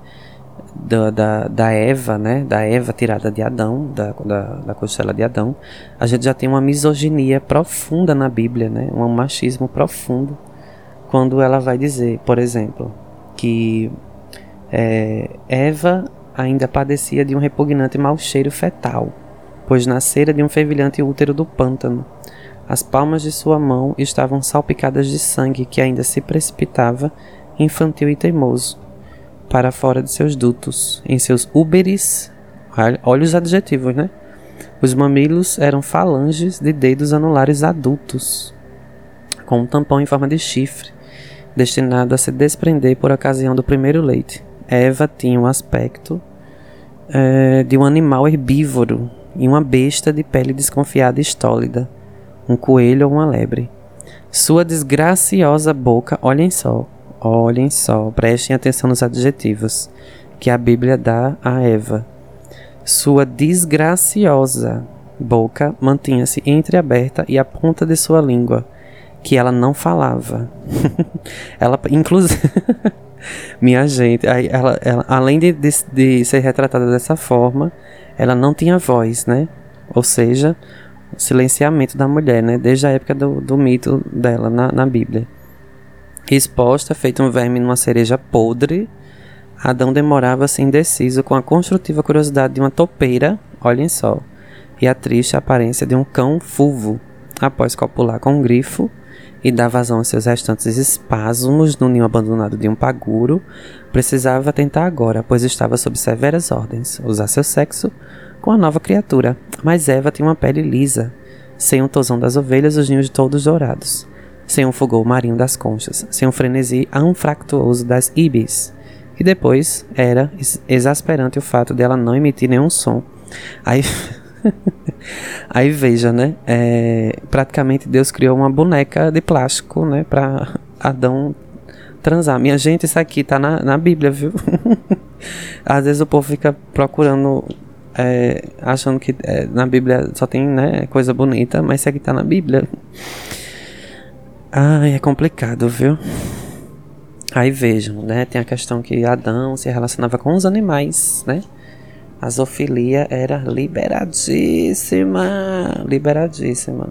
da, da, da, Eva, né? Da Eva tirada de Adão, da, da, da costela de Adão, a gente já tem uma misoginia profunda na Bíblia, né? Um machismo profundo. Quando ela vai dizer, por exemplo, que é, Eva ainda padecia de um repugnante mau cheiro fetal, pois nascera de um fervilhante útero do pântano. As palmas de sua mão estavam salpicadas de sangue que ainda se precipitava, infantil e teimoso, para fora de seus dutos, em seus úberes, olha os adjetivos, né? Os mamilos eram falanges de dedos anulares adultos, com um tampão em forma de chifre, destinado a se desprender por ocasião do primeiro leite. Eva tinha um aspecto é, de um animal herbívoro e uma besta de pele desconfiada e estólida, um coelho ou uma lebre. Sua desgraciosa boca, olhem só, olhem só, prestem atenção nos adjetivos que a Bíblia dá a Eva. Sua desgraciosa boca mantinha-se entreaberta e a ponta de sua língua, que ela não falava. ela, inclusive. Minha gente, ela, ela, além de, de, de, ser retratada dessa forma, ela não tinha voz, né? Ou seja, o silenciamento da mulher, né? Desde a época do, do mito dela na, na Bíblia. Exposta, feito um verme numa cereja podre, Adão demorava-se indeciso com a construtiva curiosidade de uma topeira, olhem só, e a triste aparência de um cão fulvo, após copular com um grifo e dar vazão aos seus restantes espasmos no ninho abandonado de um paguro, precisava tentar agora, pois estava sob severas ordens, usar seu sexo com a nova criatura. Mas Eva tinha uma pele lisa, sem um tosão das ovelhas, os ninhos todos dourados, sem um fogor marinho das conchas, sem um frenesi anfractuoso das ibis. E depois era exasperante o fato dela não emitir nenhum som. Aí Aí veja, né? É, praticamente Deus criou uma boneca de plástico, né? Pra Adão transar. Minha gente, isso aqui tá na, na Bíblia, viu? Às vezes o povo fica procurando, é, achando que é, na Bíblia só tem né, coisa bonita, mas isso aqui tá na Bíblia. Ai, é complicado, viu? Aí vejam, né? Tem a questão que Adão se relacionava com os animais, né? A zoofilia era liberadíssima. Liberadíssima.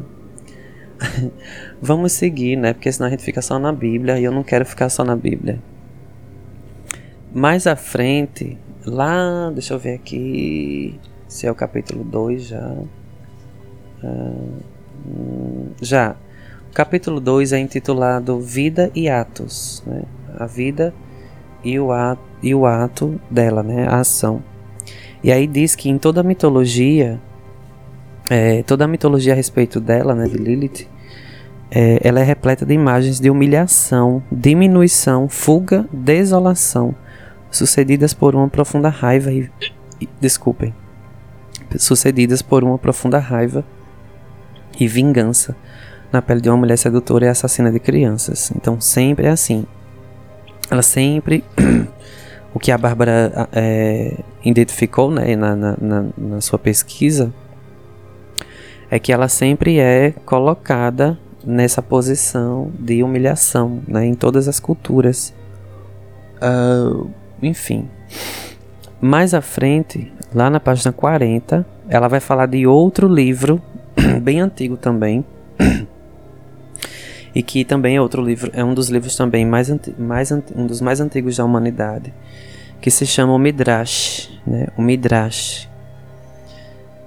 Vamos seguir, né? Porque senão a gente fica só na Bíblia e eu não quero ficar só na Bíblia. Mais à frente, lá, deixa eu ver aqui, se é o capítulo 2 já. Uh, já. O capítulo 2 é intitulado Vida e Atos, né? A vida e o ato, e o ato dela, né? A ação. E aí diz que em toda a mitologia, é, toda a mitologia a respeito dela, né, de Lilith, é, ela é repleta de imagens de humilhação, diminuição, fuga, desolação, sucedidas por uma profunda raiva e, e desculpem, sucedidas por uma profunda raiva e vingança na pele de uma mulher sedutora e assassina de crianças. Então sempre é assim. Ela sempre o que a Bárbara é, identificou né, na, na, na, sua pesquisa é que ela sempre é colocada nessa posição de humilhação né, em todas as culturas. Uh, enfim. Mais à frente, lá na página 40, ela vai falar de outro livro, bem antigo também, e que também é outro livro, é um dos livros também mais, mais um dos mais antigos da humanidade, que se chama o Midrash, né? O Midrash.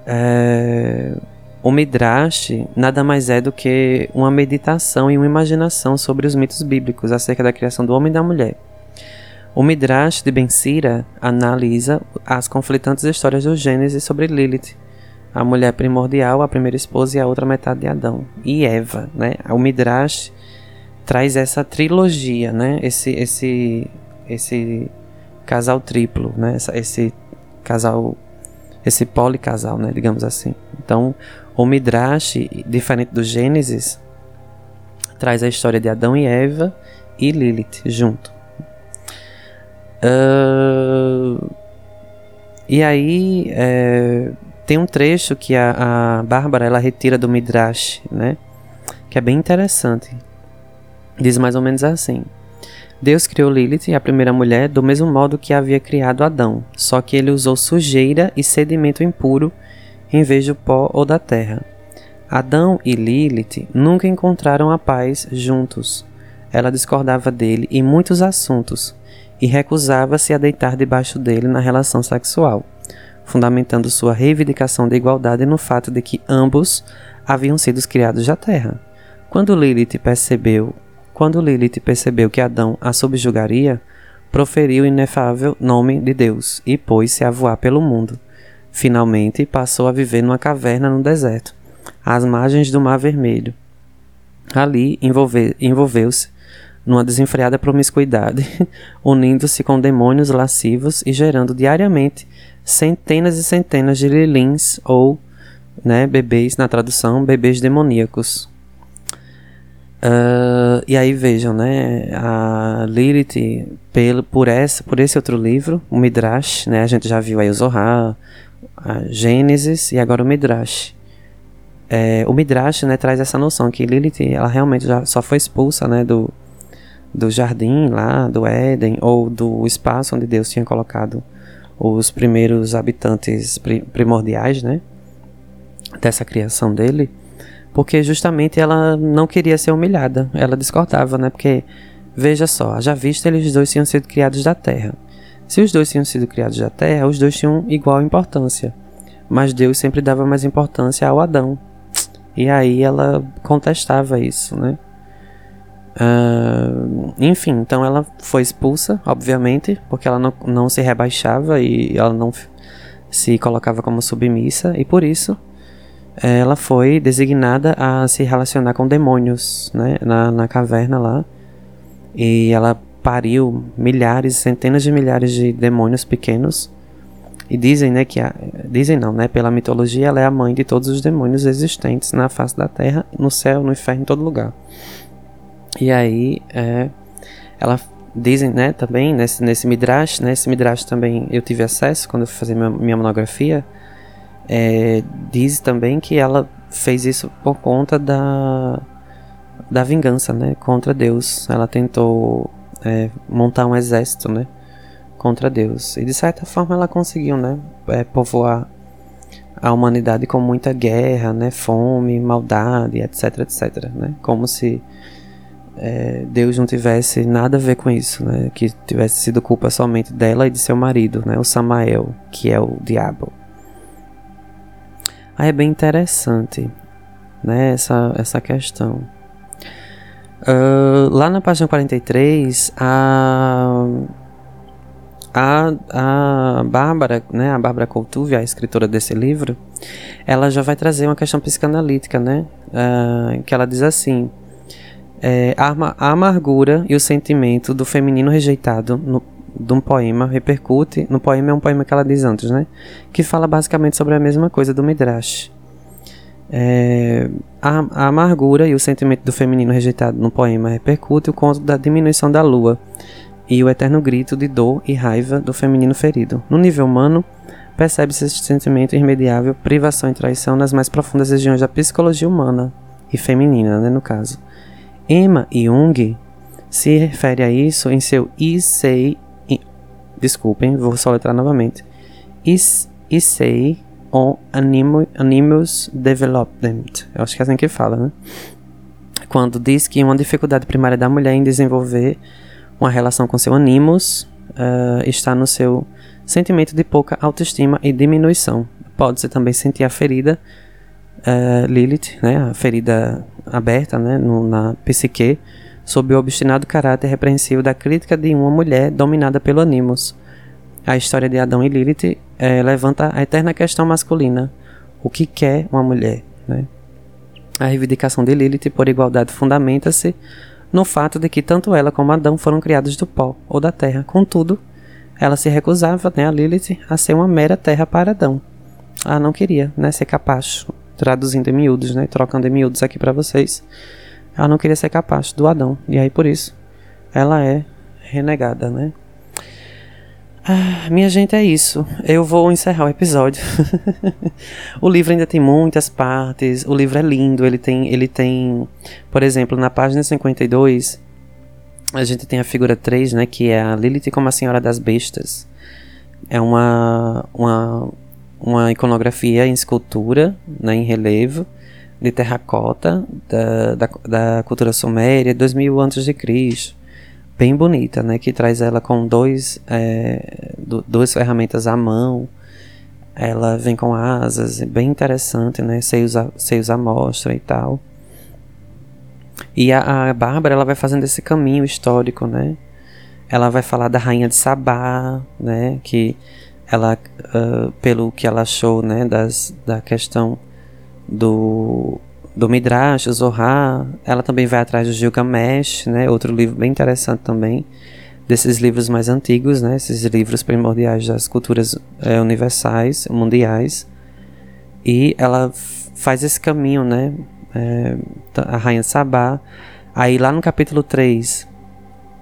É, o Midrash nada mais é do que uma meditação e uma imaginação sobre os mitos bíblicos acerca da criação do homem e da mulher. O Midrash de Ben Sira analisa as conflitantes histórias do Gênesis sobre Lilith, a mulher primordial, a primeira esposa e a outra metade de Adão e Eva, né? O Midrash traz essa trilogia, né? Esse esse esse casal triplo, né? Essa, esse casal esse policasal, né, digamos assim. Então, o Midrash, diferente do Gênesis, traz a história de Adão e Eva e Lilith junto. Uh, e aí, é, tem um trecho que a, a Bárbara ela retira do Midrash, né? Que é bem interessante. Diz mais ou menos assim: Deus criou Lilith, a primeira mulher, do mesmo modo que havia criado Adão, só que ele usou sujeira e sedimento impuro em vez do pó ou da terra. Adão e Lilith nunca encontraram a paz juntos. Ela discordava dele em muitos assuntos e recusava-se a deitar debaixo dele na relação sexual, fundamentando sua reivindicação de igualdade no fato de que ambos haviam sido criados da terra. Quando Lilith percebeu, quando Lilith percebeu que Adão a subjugaria, proferiu o inefável nome de Deus e pôs-se a voar pelo mundo. Finalmente passou a viver numa caverna no deserto, às margens do Mar Vermelho. Ali envolveu-se numa desenfreada promiscuidade, unindo-se com demônios lascivos e gerando diariamente centenas e centenas de lilins ou né, bebês, na tradução, bebês demoníacos. Uh, e aí vejam, né, a Lilith, pelo, por, essa, por esse outro livro, o Midrash, né, a gente já viu aí o Zohar, a Gênesis e agora o Midrash. É, o Midrash né, traz essa noção que Lilith ela realmente já só foi expulsa né, do, do jardim lá, do Éden, ou do espaço onde Deus tinha colocado os primeiros habitantes primordiais, né? Dessa criação dele, porque justamente ela não queria ser humilhada, ela discordava, né? Porque, veja só, já visto eles dois tinham sido criados da terra. Se os dois tinham sido criados da terra, os dois tinham igual importância. Mas Deus sempre dava mais importância ao Adão. E aí ela contestava isso, né? Uh, enfim, então ela foi expulsa, obviamente, porque ela não, não se rebaixava e ela não se colocava como submissa, e por isso ela foi designada a se relacionar com demônios né, na, na caverna lá. E ela pariu milhares, centenas de milhares de demônios pequenos. E dizem, né, que a, dizem não, né, pela mitologia ela é a mãe de todos os demônios existentes na face da terra, no céu, no inferno, em todo lugar. E aí, é, ela dizem, né, também nesse, nesse Midrash, né, esse Midrash também eu tive acesso quando eu fui fazer minha, minha monografia, é, diz também que ela fez isso por conta da, da vingança, né, contra Deus. Ela tentou é, montar um exército, né, contra Deus. E de certa forma ela conseguiu, né, é, povoar a humanidade com muita guerra, né, fome, maldade, etc, etc, né, como se é, Deus não tivesse nada a ver com isso, né? Que tivesse sido culpa somente dela e de seu marido, né? O Samael, que é o diabo. Aí é bem interessante, né? Essa, essa questão. Uh, lá na página 43, a, a, a Bárbara, né? A Bárbara Coutuve, a escritora desse livro, ela já vai trazer uma questão psicanalítica, né? Uh, que ela diz assim é, a, amargura e o sentimento do feminino rejeitado no, de um poema repercute. No poema é um poema que ela diz antes, né? Que fala basicamente sobre a mesma coisa do Midrash. É, a, a, amargura e o sentimento do feminino rejeitado no poema repercute o conto da diminuição da lua e o eterno grito de dor e raiva do feminino ferido. No nível humano, percebe-se esse sentimento irremediável, privação e traição nas mais profundas regiões da psicologia humana e feminina, né, no caso. Emma Jung se refere a isso em seu Issei. Desculpem, vou soletrar novamente. Issei on Animus Development. Eu acho que é assim que fala, né? Quando diz que uma dificuldade primária da mulher em desenvolver uma relação com seu animus uh, está no seu sentimento de pouca autoestima e diminuição. Pode-se também sentir a ferida uh, Lilith, né, a ferida aberta né, no, na psique, sob o obstinado caráter repreensível da crítica de uma mulher dominada pelo Animus. A história de Adão e Lilith é, levanta a eterna questão masculina: o que quer uma mulher? Né? A reivindicação de Lilith por igualdade fundamenta-se no fato de que tanto ela como Adão foram criados do pó ou da terra. Contudo, ela se recusava, né, a Lilith, a ser uma mera terra para Adão. Ela não queria né, ser capaz, traduzindo em miúdos, né, trocando em miúdos aqui para vocês. Ela não queria ser capaz do Adão, e aí por isso ela é renegada, né? Ah, minha gente, é isso. Eu vou encerrar o episódio. o livro ainda tem muitas partes. O livro é lindo. Ele tem, ele tem, por exemplo, na página 52, a gente tem a figura 3, né, que é a Lilith como a Senhora das Bestas. É uma, uma uma iconografia em escultura, né, em relevo, de terracota da, da, da cultura suméria, 2000 a.C. bem bonita, né? Que traz ela com dois, é, do, duas ferramentas à mão. Ela vem com asas, bem interessante, né? Seios à, seios à mostra e tal. E a, a Bárbara, ela vai fazendo esse caminho histórico, né? Ela vai falar da rainha de Sabá, né? Que ela, uh, pelo que ela achou, né? Das, da questão do do Midrash, Zohar, ela também vai atrás do Gilgamesh, né, outro livro bem interessante também, desses livros mais antigos, né, esses livros primordiais das culturas é, universais, mundiais, e ela faz esse caminho, né, é, a Rainha Sabá, aí lá no capítulo 3,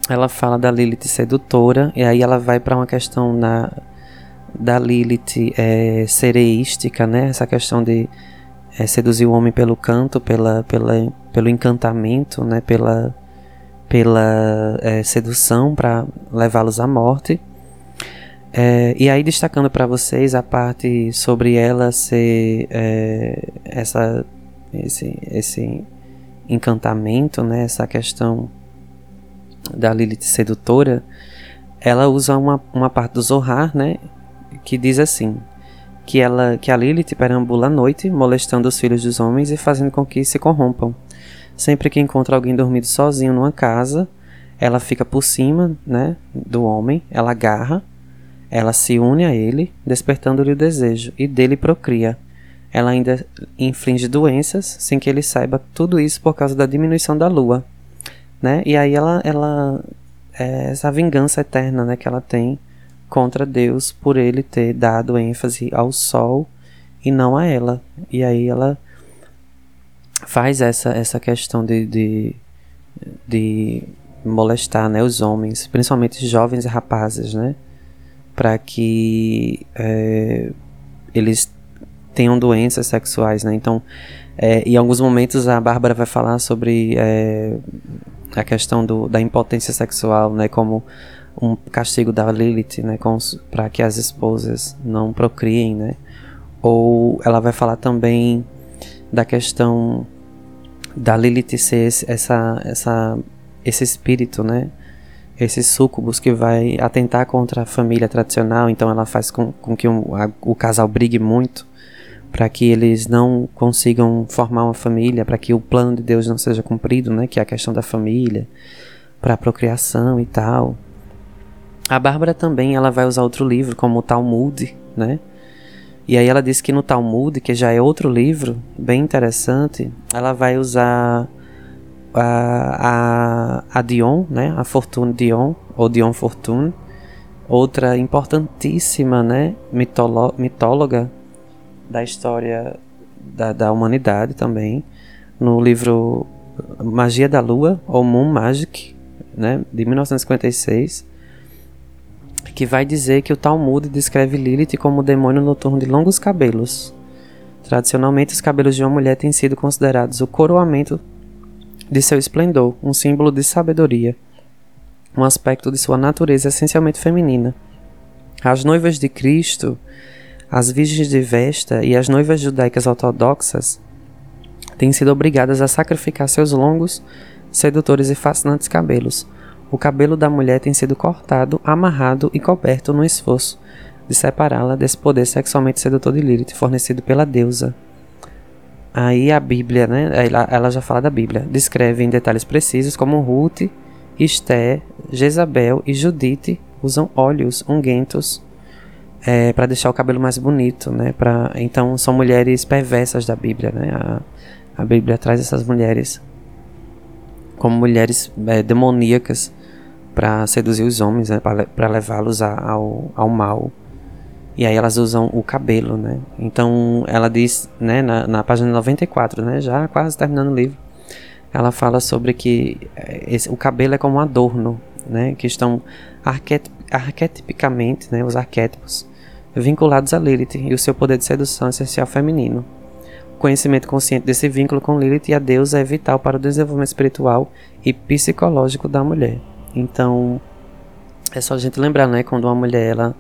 ela fala da Lilith sedutora, e aí ela vai para uma questão na, da Lilith é, sereística, né, essa questão de é, seduzir o homem pelo canto, pela, pela, pelo encantamento, né, pela, pela é, sedução para levá-los à morte. É, e aí destacando para vocês a parte sobre ela ser é, essa, esse, esse encantamento, né, essa questão da Lilith sedutora, ela usa uma, uma parte do Zohar, né, que diz assim: que, ela, que a Lilith perambula à noite, molestando os filhos dos homens e fazendo com que se corrompam. Sempre que encontra alguém dormindo sozinho numa casa, ela fica por cima né, do homem, ela agarra, ela se une a ele, despertando-lhe o desejo, e dele procria. Ela ainda inflige doenças, sem que ele saiba tudo isso por causa da diminuição da lua. Né? E aí ela, ela é essa vingança eterna né, que ela tem contra Deus por ele ter dado ênfase ao sol e não a ela. E aí ela faz essa, essa questão de, de, de molestar né, os homens, principalmente jovens e rapazes, né? Para que é, eles tenham doenças sexuais, né? Então, é, em alguns momentos a Bárbara vai falar sobre é, a questão do, da impotência sexual, né? Como um castigo da Lilith, né, para que as esposas não procriem, né? Ou ela vai falar também da questão da Lilith ser esse, essa, essa, esse espírito, né? Esse sucubus que vai atentar contra a família tradicional, então ela faz com, com que a, o casal brigue muito para que eles não consigam formar uma família, para que o plano de Deus não seja cumprido, né? Que é a questão da família, para a procriação e tal. A Bárbara também ela vai usar outro livro, como o Talmud, né? E aí ela disse que no Talmud, que já é outro livro bem interessante, ela vai usar a, a, a Dion, né? A Fortune Dion, ou Dion Fortune, outra importantíssima, né? Mitolo, mitóloga da história da, da humanidade também, no livro Magia da Lua, ou Moon Magic, né? De 1956 que vai dizer que o Talmud descreve Lilith como o demônio noturno de longos cabelos. Tradicionalmente, os cabelos de uma mulher têm sido considerados o coroamento de seu esplendor, um símbolo de sabedoria, um aspecto de sua natureza essencialmente feminina. As noivas de Cristo, as virgens de Vesta e as noivas judaicas ortodoxas têm sido obrigadas a sacrificar seus longos, sedutores e fascinantes cabelos, o cabelo da mulher tem sido cortado, amarrado e coberto no esforço de separá-la desse poder sexualmente sedutor de Lilith fornecido pela deusa. Aí a Bíblia, né? Ela já fala da Bíblia. Descreve em detalhes precisos como Ruth, Esther, Jezabel e Judite usam óleos ungüentos é, para deixar o cabelo mais bonito, né? Pra, então são mulheres perversas da Bíblia, né? A, a Bíblia traz essas mulheres como mulheres é, demoníacas para seduzir os homens, né, para levá-los ao, ao mal. E aí elas usam o cabelo, né? Então ela diz, né, na, na página 94, né, já quase terminando o livro, ela fala sobre que é, esse, o cabelo é como um adorno, né, que estão arquet, arquetipicamente, né, os arquétipos, vinculados a Lilith e o seu poder de sedução essencial feminino. O conhecimento consciente desse vínculo com Lilith e a deusa é vital para o desenvolvimento espiritual e psicológico da mulher. Então, é só a gente lembrar, né, quando uma mulher ela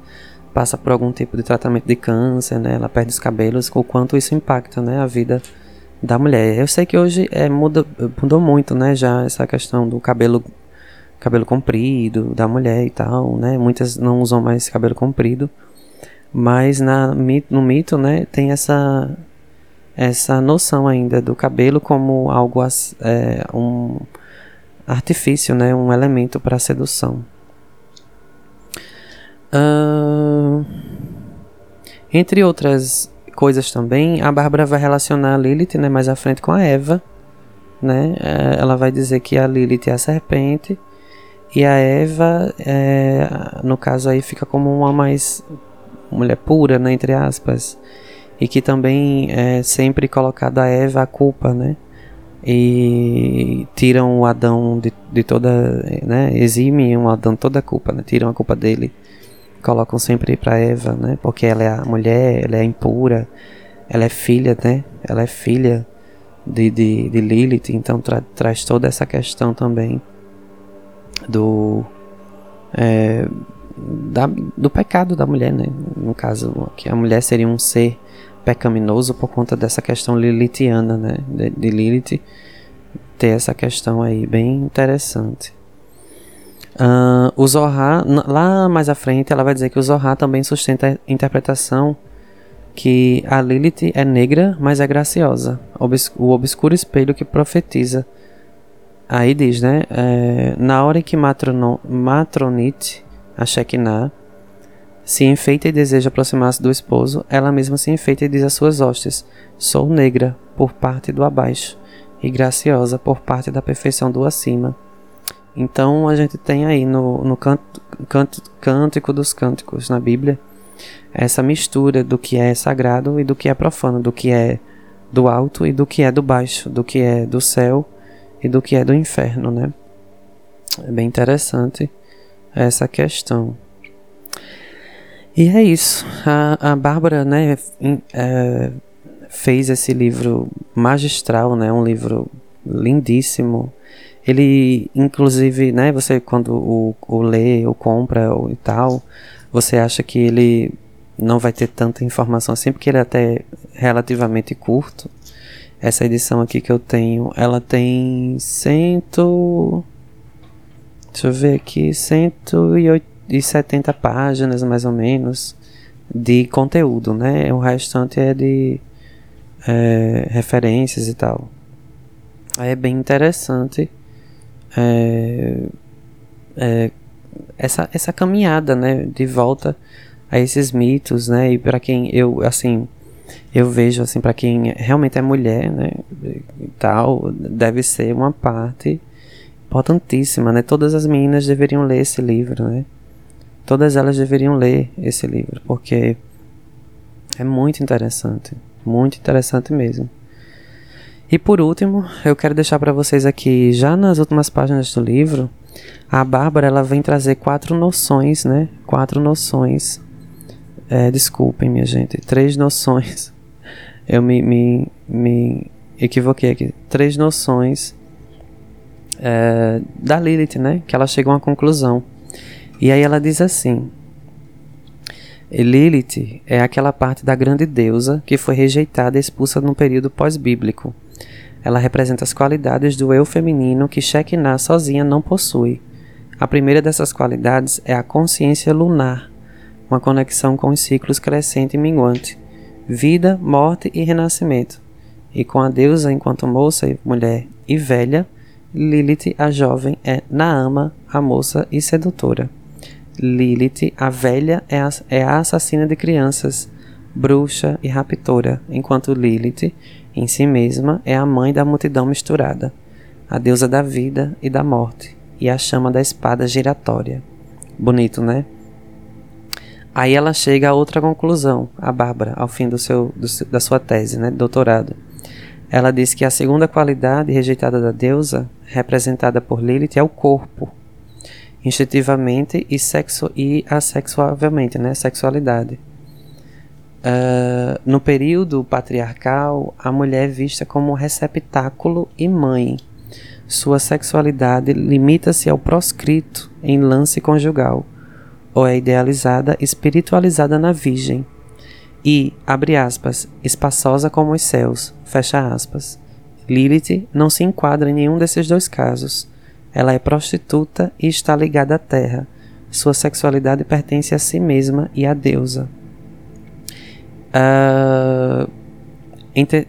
passa por algum tipo de tratamento de câncer, né, ela perde os cabelos, o quanto isso impacta, né, a vida da mulher. Eu sei que hoje é, muda, mudou muito, né, já essa questão do cabelo cabelo comprido da mulher e tal, né? Muitas não usam mais cabelo comprido, mas na, no mito, né, tem essa essa noção ainda do cabelo como algo é, um artifício, né, um elemento para sedução. Uh, entre outras coisas também, a Bárbara vai relacionar a Lilith, né, mais à frente com a Eva, né? É, ela vai dizer que a Lilith é a serpente e a Eva, é, no caso aí, fica como uma mais mulher pura, né, entre aspas, e que também é sempre colocada a Eva a culpa, né? E tiram o Adão de, de toda, né? Eximem o Adão toda a culpa, né? Tiram a culpa dele, colocam sempre para Eva, né? Porque ela é a mulher, ela é impura, ela é filha, né? Ela é filha de, de, de Lilith, então tra, traz toda essa questão também do é, da, do pecado da mulher, né? No caso, que a mulher seria um ser pecaminoso por conta dessa questão lilithiana, né? De, de Lilith ter essa questão aí bem interessante. Uh, o Zohar, lá mais à frente, ela vai dizer que o Zohar também sustenta a interpretação que a Lilith é negra, mas é graciosa, o obscuro espelho que profetiza. Aí diz, né? É, na hora em que Matronite a Shekinah, se enfeita e deseja aproximar-se do esposo, ela mesma se enfeita e diz às suas hostes: Sou negra por parte do abaixo e graciosa por parte da perfeição do acima. Então a gente tem aí no, no canto, canto, Cântico dos Cânticos na Bíblia essa mistura do que é sagrado e do que é profano, do que é do alto e do que é do baixo, do que é do céu e do que é do inferno, né? É bem interessante essa questão. E é isso. A, a Bárbara, né, é, fez esse livro magistral, né, um livro lindíssimo. Ele, inclusive, né, você quando o, o lê ou compra ou e tal, você acha que ele não vai ter tanta informação assim, porque ele é até relativamente curto. Essa edição aqui que eu tenho, ela tem cento Deixa eu ver aqui, 170 páginas mais ou menos de conteúdo, né? O restante é de é, referências e tal. É bem interessante é, é, essa, essa caminhada, né? De volta a esses mitos, né? E para quem eu, assim, eu vejo, assim, para quem realmente é mulher, né? E tal, deve ser uma parte importantíssima, né? Todas as meninas deveriam ler esse livro, né? Todas elas deveriam ler esse livro, porque é muito interessante, muito interessante mesmo. E por último, eu quero deixar para vocês aqui, já nas últimas páginas do livro, a Bárbara ela vem trazer quatro noções, né? Quatro noções. É, desculpem, minha gente, três noções. Eu me, me, me equivoquei aqui. Três noções é, da Lilith, né? Que ela chega a uma conclusão. E aí ela diz assim: Lilith é aquela parte da grande deusa que foi rejeitada e expulsa no período pós-bíblico. Ela representa as qualidades do eu feminino que Shekinah sozinha não possui. A primeira dessas qualidades é a consciência lunar, uma conexão com os ciclos crescente e minguante, vida, morte e renascimento. E com a deusa enquanto moça, mulher e velha, Lilith, a jovem, é Naama, a moça e sedutora. Lilith, a velha, é a, é a assassina de crianças, bruxa e raptora, enquanto Lilith, em si mesma, é a mãe da multidão misturada, a deusa da vida e da morte, e a chama da espada giratória. Bonito, né? Aí ela chega a outra conclusão, a Bárbara, ao fim do seu, do, da sua tese, né, doutorado. Ela diz que a segunda qualidade rejeitada da deusa, representada por Lilith, é o corpo, instintivamente e, sexo, e assexuavelmente, né? sexualidade. Uh, no período patriarcal, a mulher é vista como receptáculo e mãe. Sua sexualidade limita-se ao proscrito em lance conjugal, ou é idealizada, espiritualizada na Virgem e, abre aspas, espaçosa como os céus, fecha aspas. Lilith não se enquadra em nenhum desses dois casos. Ela é prostituta e está ligada à terra. Sua sexualidade pertence a si mesma e à deusa. Uh,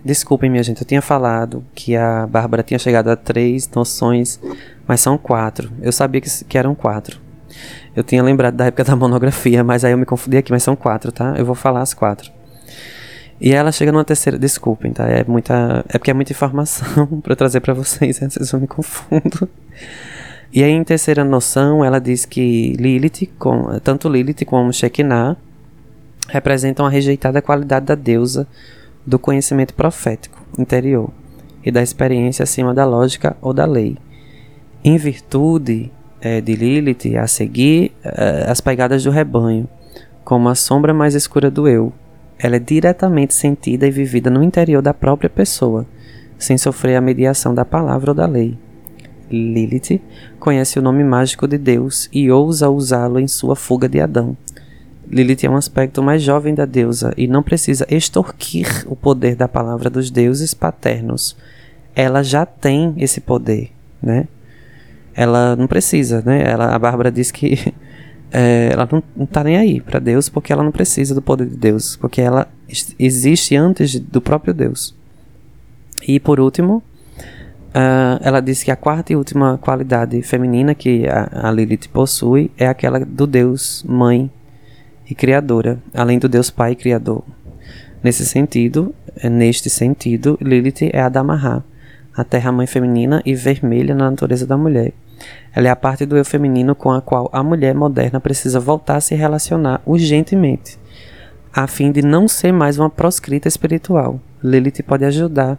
Desculpem, minha gente, eu tinha falado que a Bárbara tinha chegado a três noções, mas são quatro. Eu sabia que, que eram quatro. Eu tinha lembrado da época da monografia, mas aí eu me confundi aqui, mas são quatro, tá? Eu vou falar as quatro. E ela chega numa terceira. Desculpem, tá? É muita. É porque é muita informação para trazer para vocês, às vezes eu me confundo. E aí, em terceira noção, ela diz que Lilith, com, tanto Lilith como Shekinah, representam a rejeitada qualidade da deusa do conhecimento profético interior e da experiência acima da lógica ou da lei. Em virtude é, de Lilith, a seguir é, as pegadas do rebanho, como a sombra mais escura do eu, ela é diretamente sentida e vivida no interior da própria pessoa, sem sofrer a mediação da palavra ou da lei. Lilith conhece o nome mágico de Deus e ousa usá-lo em sua fuga de Adão, Lilith é um aspecto mais jovem da deusa e não precisa extorquir o poder da palavra dos deuses paternos. Ela já tem esse poder, né? Ela não precisa, né? Ela, a Bárbara diz que é, ela não, não tá nem aí para Deus porque ela não precisa do poder de Deus, porque ela existe antes do próprio Deus. E por último, uh, ela diz que a quarta e última qualidade feminina que a, a Lilith possui é aquela do Deus Mãe e criadora, além do Deus Pai Criador. Nesse sentido, é, neste sentido, Lilith é a Damarra, a terra-mãe feminina e vermelha na natureza da mulher. Ela é a parte do eu feminino com a qual a mulher moderna precisa voltar a se relacionar urgentemente, a fim de não ser mais uma proscrita espiritual. Lilith pode ajudar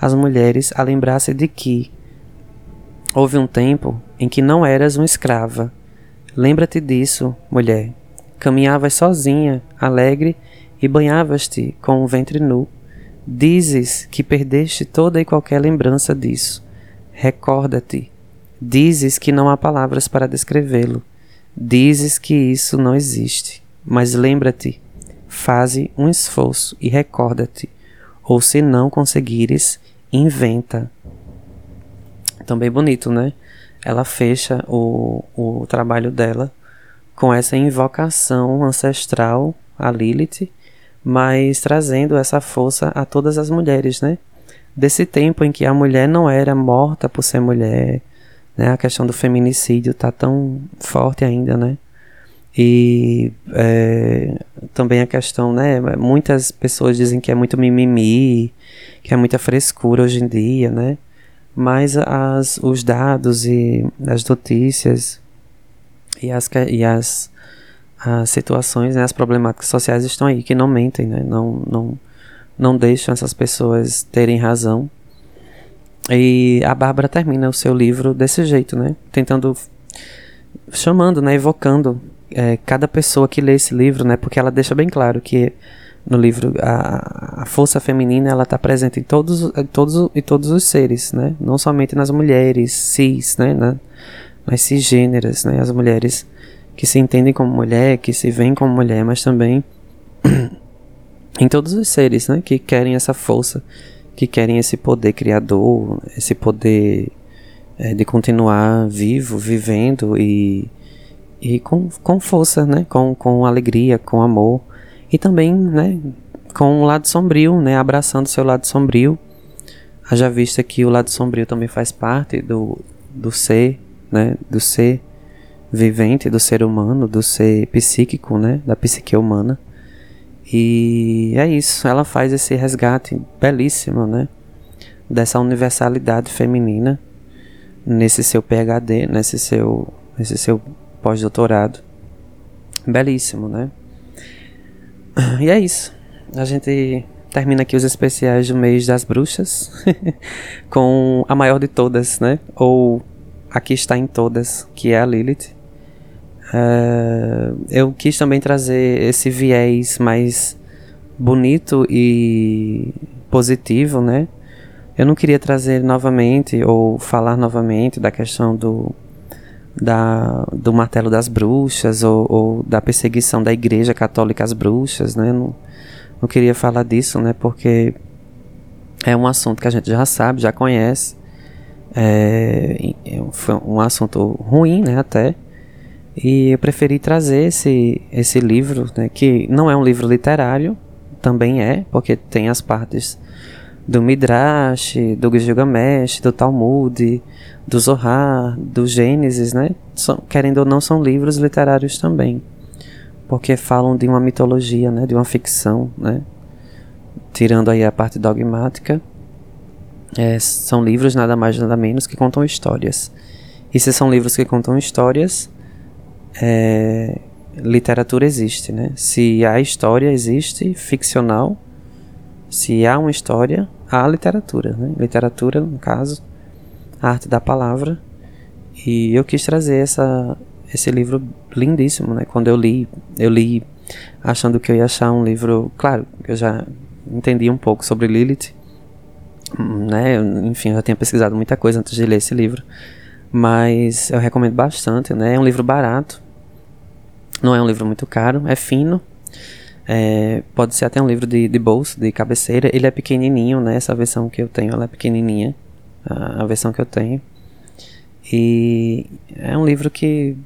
as mulheres a lembrar-se de que houve um tempo em que não eras uma escrava. Lembra-te disso, mulher, Caminhavas sozinha, alegre, e banhavas-te com o ventre nu. Dizes que perdeste toda e qualquer lembrança disso. Recorda-te. Dizes que não há palavras para descrevê-lo. Dizes que isso não existe. Mas lembra-te, faze um esforço e recorda-te. Ou se não conseguires, inventa. Também bonito, né? Ela fecha o, o trabalho dela com essa invocação ancestral a Lilith, mas trazendo essa força a todas as mulheres, né? Desse tempo em que a mulher não era morta por ser mulher, né? A questão do feminicídio está tão forte ainda, né? E é, também a questão, né? Muitas pessoas dizem que é muito mimimi, que é muita frescura hoje em dia, né? Mas as, os dados e as notícias e as, e as, as situações, né, as problemáticas sociais estão aí, que não mentem, né, não, não, não deixam essas pessoas terem razão. E a Bárbara termina o seu livro desse jeito, né, tentando, chamando, né, evocando é, cada pessoa que lê esse livro, né, porque ela deixa bem claro que no livro a, a força feminina ela está presente em todos, em todos, em todos os seres, né, não somente nas mulheres cis, né, na, nas cisgêneras, né, as mulheres que se entendem como mulher, que se veem como mulher, mas também em todos os seres, né, que querem essa força, que querem esse poder criador, esse poder é, de continuar vivo, vivendo e, e com, com força, né, com, com alegria, com amor. E também, né, com o lado sombrio, né, abraçando seu lado sombrio. Haja vista que o lado sombrio também faz parte do, do ser né, do ser vivente, do ser humano, do ser psíquico, né, da psique humana. E é isso, ela faz esse resgate belíssimo, né, dessa universalidade feminina nesse seu PhD, nesse seu, nesse seu pós-doutorado. Belíssimo, né? E é isso. A gente termina aqui os especiais do mês das bruxas com a maior de todas, né? Ou aqui está em todas, que é a Lilith. Uh, eu quis também trazer esse viés mais bonito e positivo, né? Eu não queria trazer novamente ou falar novamente da questão do, da, do martelo das bruxas ou, ou da perseguição da igreja católica às bruxas, né? Não, não queria falar disso, né? Porque é um assunto que a gente já sabe, já conhece É, foi um assunto ruim, né, até. E eu preferi trazer esse, esse livro, né, que não é um livro literário, também é, porque tem as partes do Midrash, do Gilgamesh, do Talmud, do Zohar, do Gênesis, né? São, querendo ou não, são livros literários também, porque falam de uma mitologia, né? De uma ficção, né? Tirando aí a parte dogmática, é, são livros nada mais nada menos que contam histórias. E se são livros que contam histórias, é, literatura existe, né? Se a história existe, ficcional, se há uma história, há literatura, né? Literatura, no caso, a arte da palavra. E eu quis trazer essa, esse livro lindíssimo, né? Quando eu li, eu li achando que eu ia achar um livro, claro, eu já entendi um pouco sobre Lilith, né? Enfim, eu já tinha pesquisado muita coisa antes de ler esse livro, mas eu recomendo bastante, né? É um livro barato, não é um livro muito caro, é fino, é, pode ser até um livro de, de bolso, de cabeceira. Ele é pequenininho, né? Essa versão que eu tenho, ela é pequenininha. A, a versão que eu tenho. E é um livro que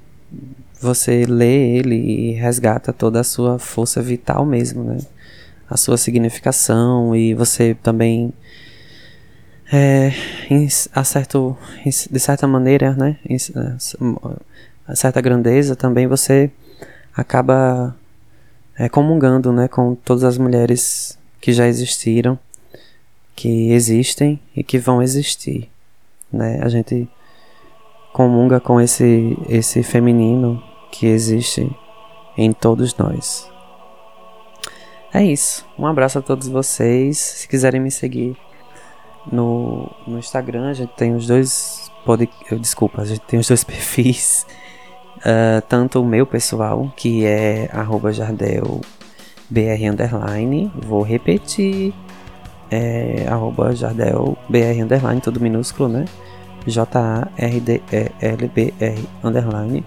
você lê ele e resgata toda a sua força vital mesmo, né? A sua significação e você também é, em, a certo, de certa maneira, né, em, a certa grandeza também você acaba é, comungando né, com todas as mulheres que já existiram, que existem e que vão existir. Né? A gente comunga com esse, esse feminino que existe em todos nós. É isso. Um abraço a todos vocês. Se quiserem me seguir no, no Instagram, a gente tem os dois. Pode, desculpa, a gente tem os dois perfis. Uh, tanto o meu pessoal, que é jardelbr underline, vou repetir, é jardelbr tudo minúsculo, né? J-A-R-D-E-L-B-R underline.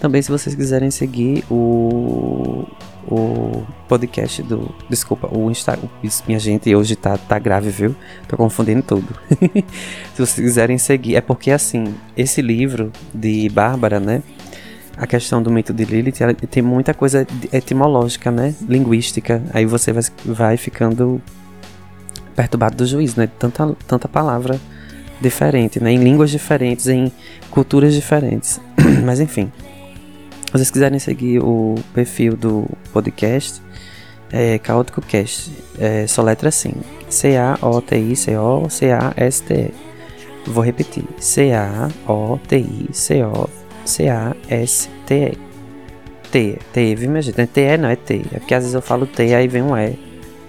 Também se vocês quiserem seguir o, o podcast do. Desculpa, o Instagram. Minha gente, hoje tá, tá grave, viu? Tô confundindo tudo. se vocês quiserem seguir, é porque assim, esse livro de Bárbara, né? A questão do mito de Lilith ela tem muita coisa etimológica, né? Linguística. Aí você vai, vai ficando perturbado do juiz, né? Tanta, tanta palavra diferente, né? Em línguas diferentes, em culturas diferentes. Mas enfim. Se vocês quiserem seguir o perfil do podcast, é Caótico Cast. É, só letra assim. C-A-O-T-I-C-O-C-A-S-T-E. Vou repetir. C-A-O-T-I-C-O C-A-S-T-E. T, teve, minha gente. É T-E, não, é T. É porque às vezes eu falo T, aí vem um E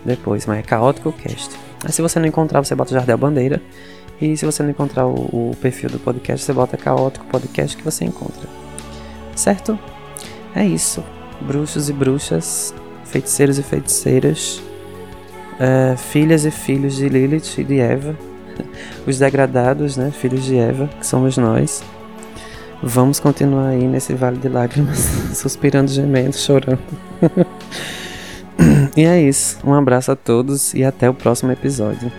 depois, mas é Caótico Cast. Aí se você não encontrar, você bota Jardel Bandeira. E se você não encontrar o, o, perfil do podcast, você bota Caótico Podcast que você encontra. Certo? É isso. Bruxos e bruxas, feiticeiros e feiticeiras, uh, filhas e filhos de Lilith e de Eva, os degradados, né? Filhos de Eva, que somos nós. Vamos continuar aí nesse vale de lágrimas, suspirando, gemendo, chorando. e é isso. Um abraço a todos e até o próximo episódio.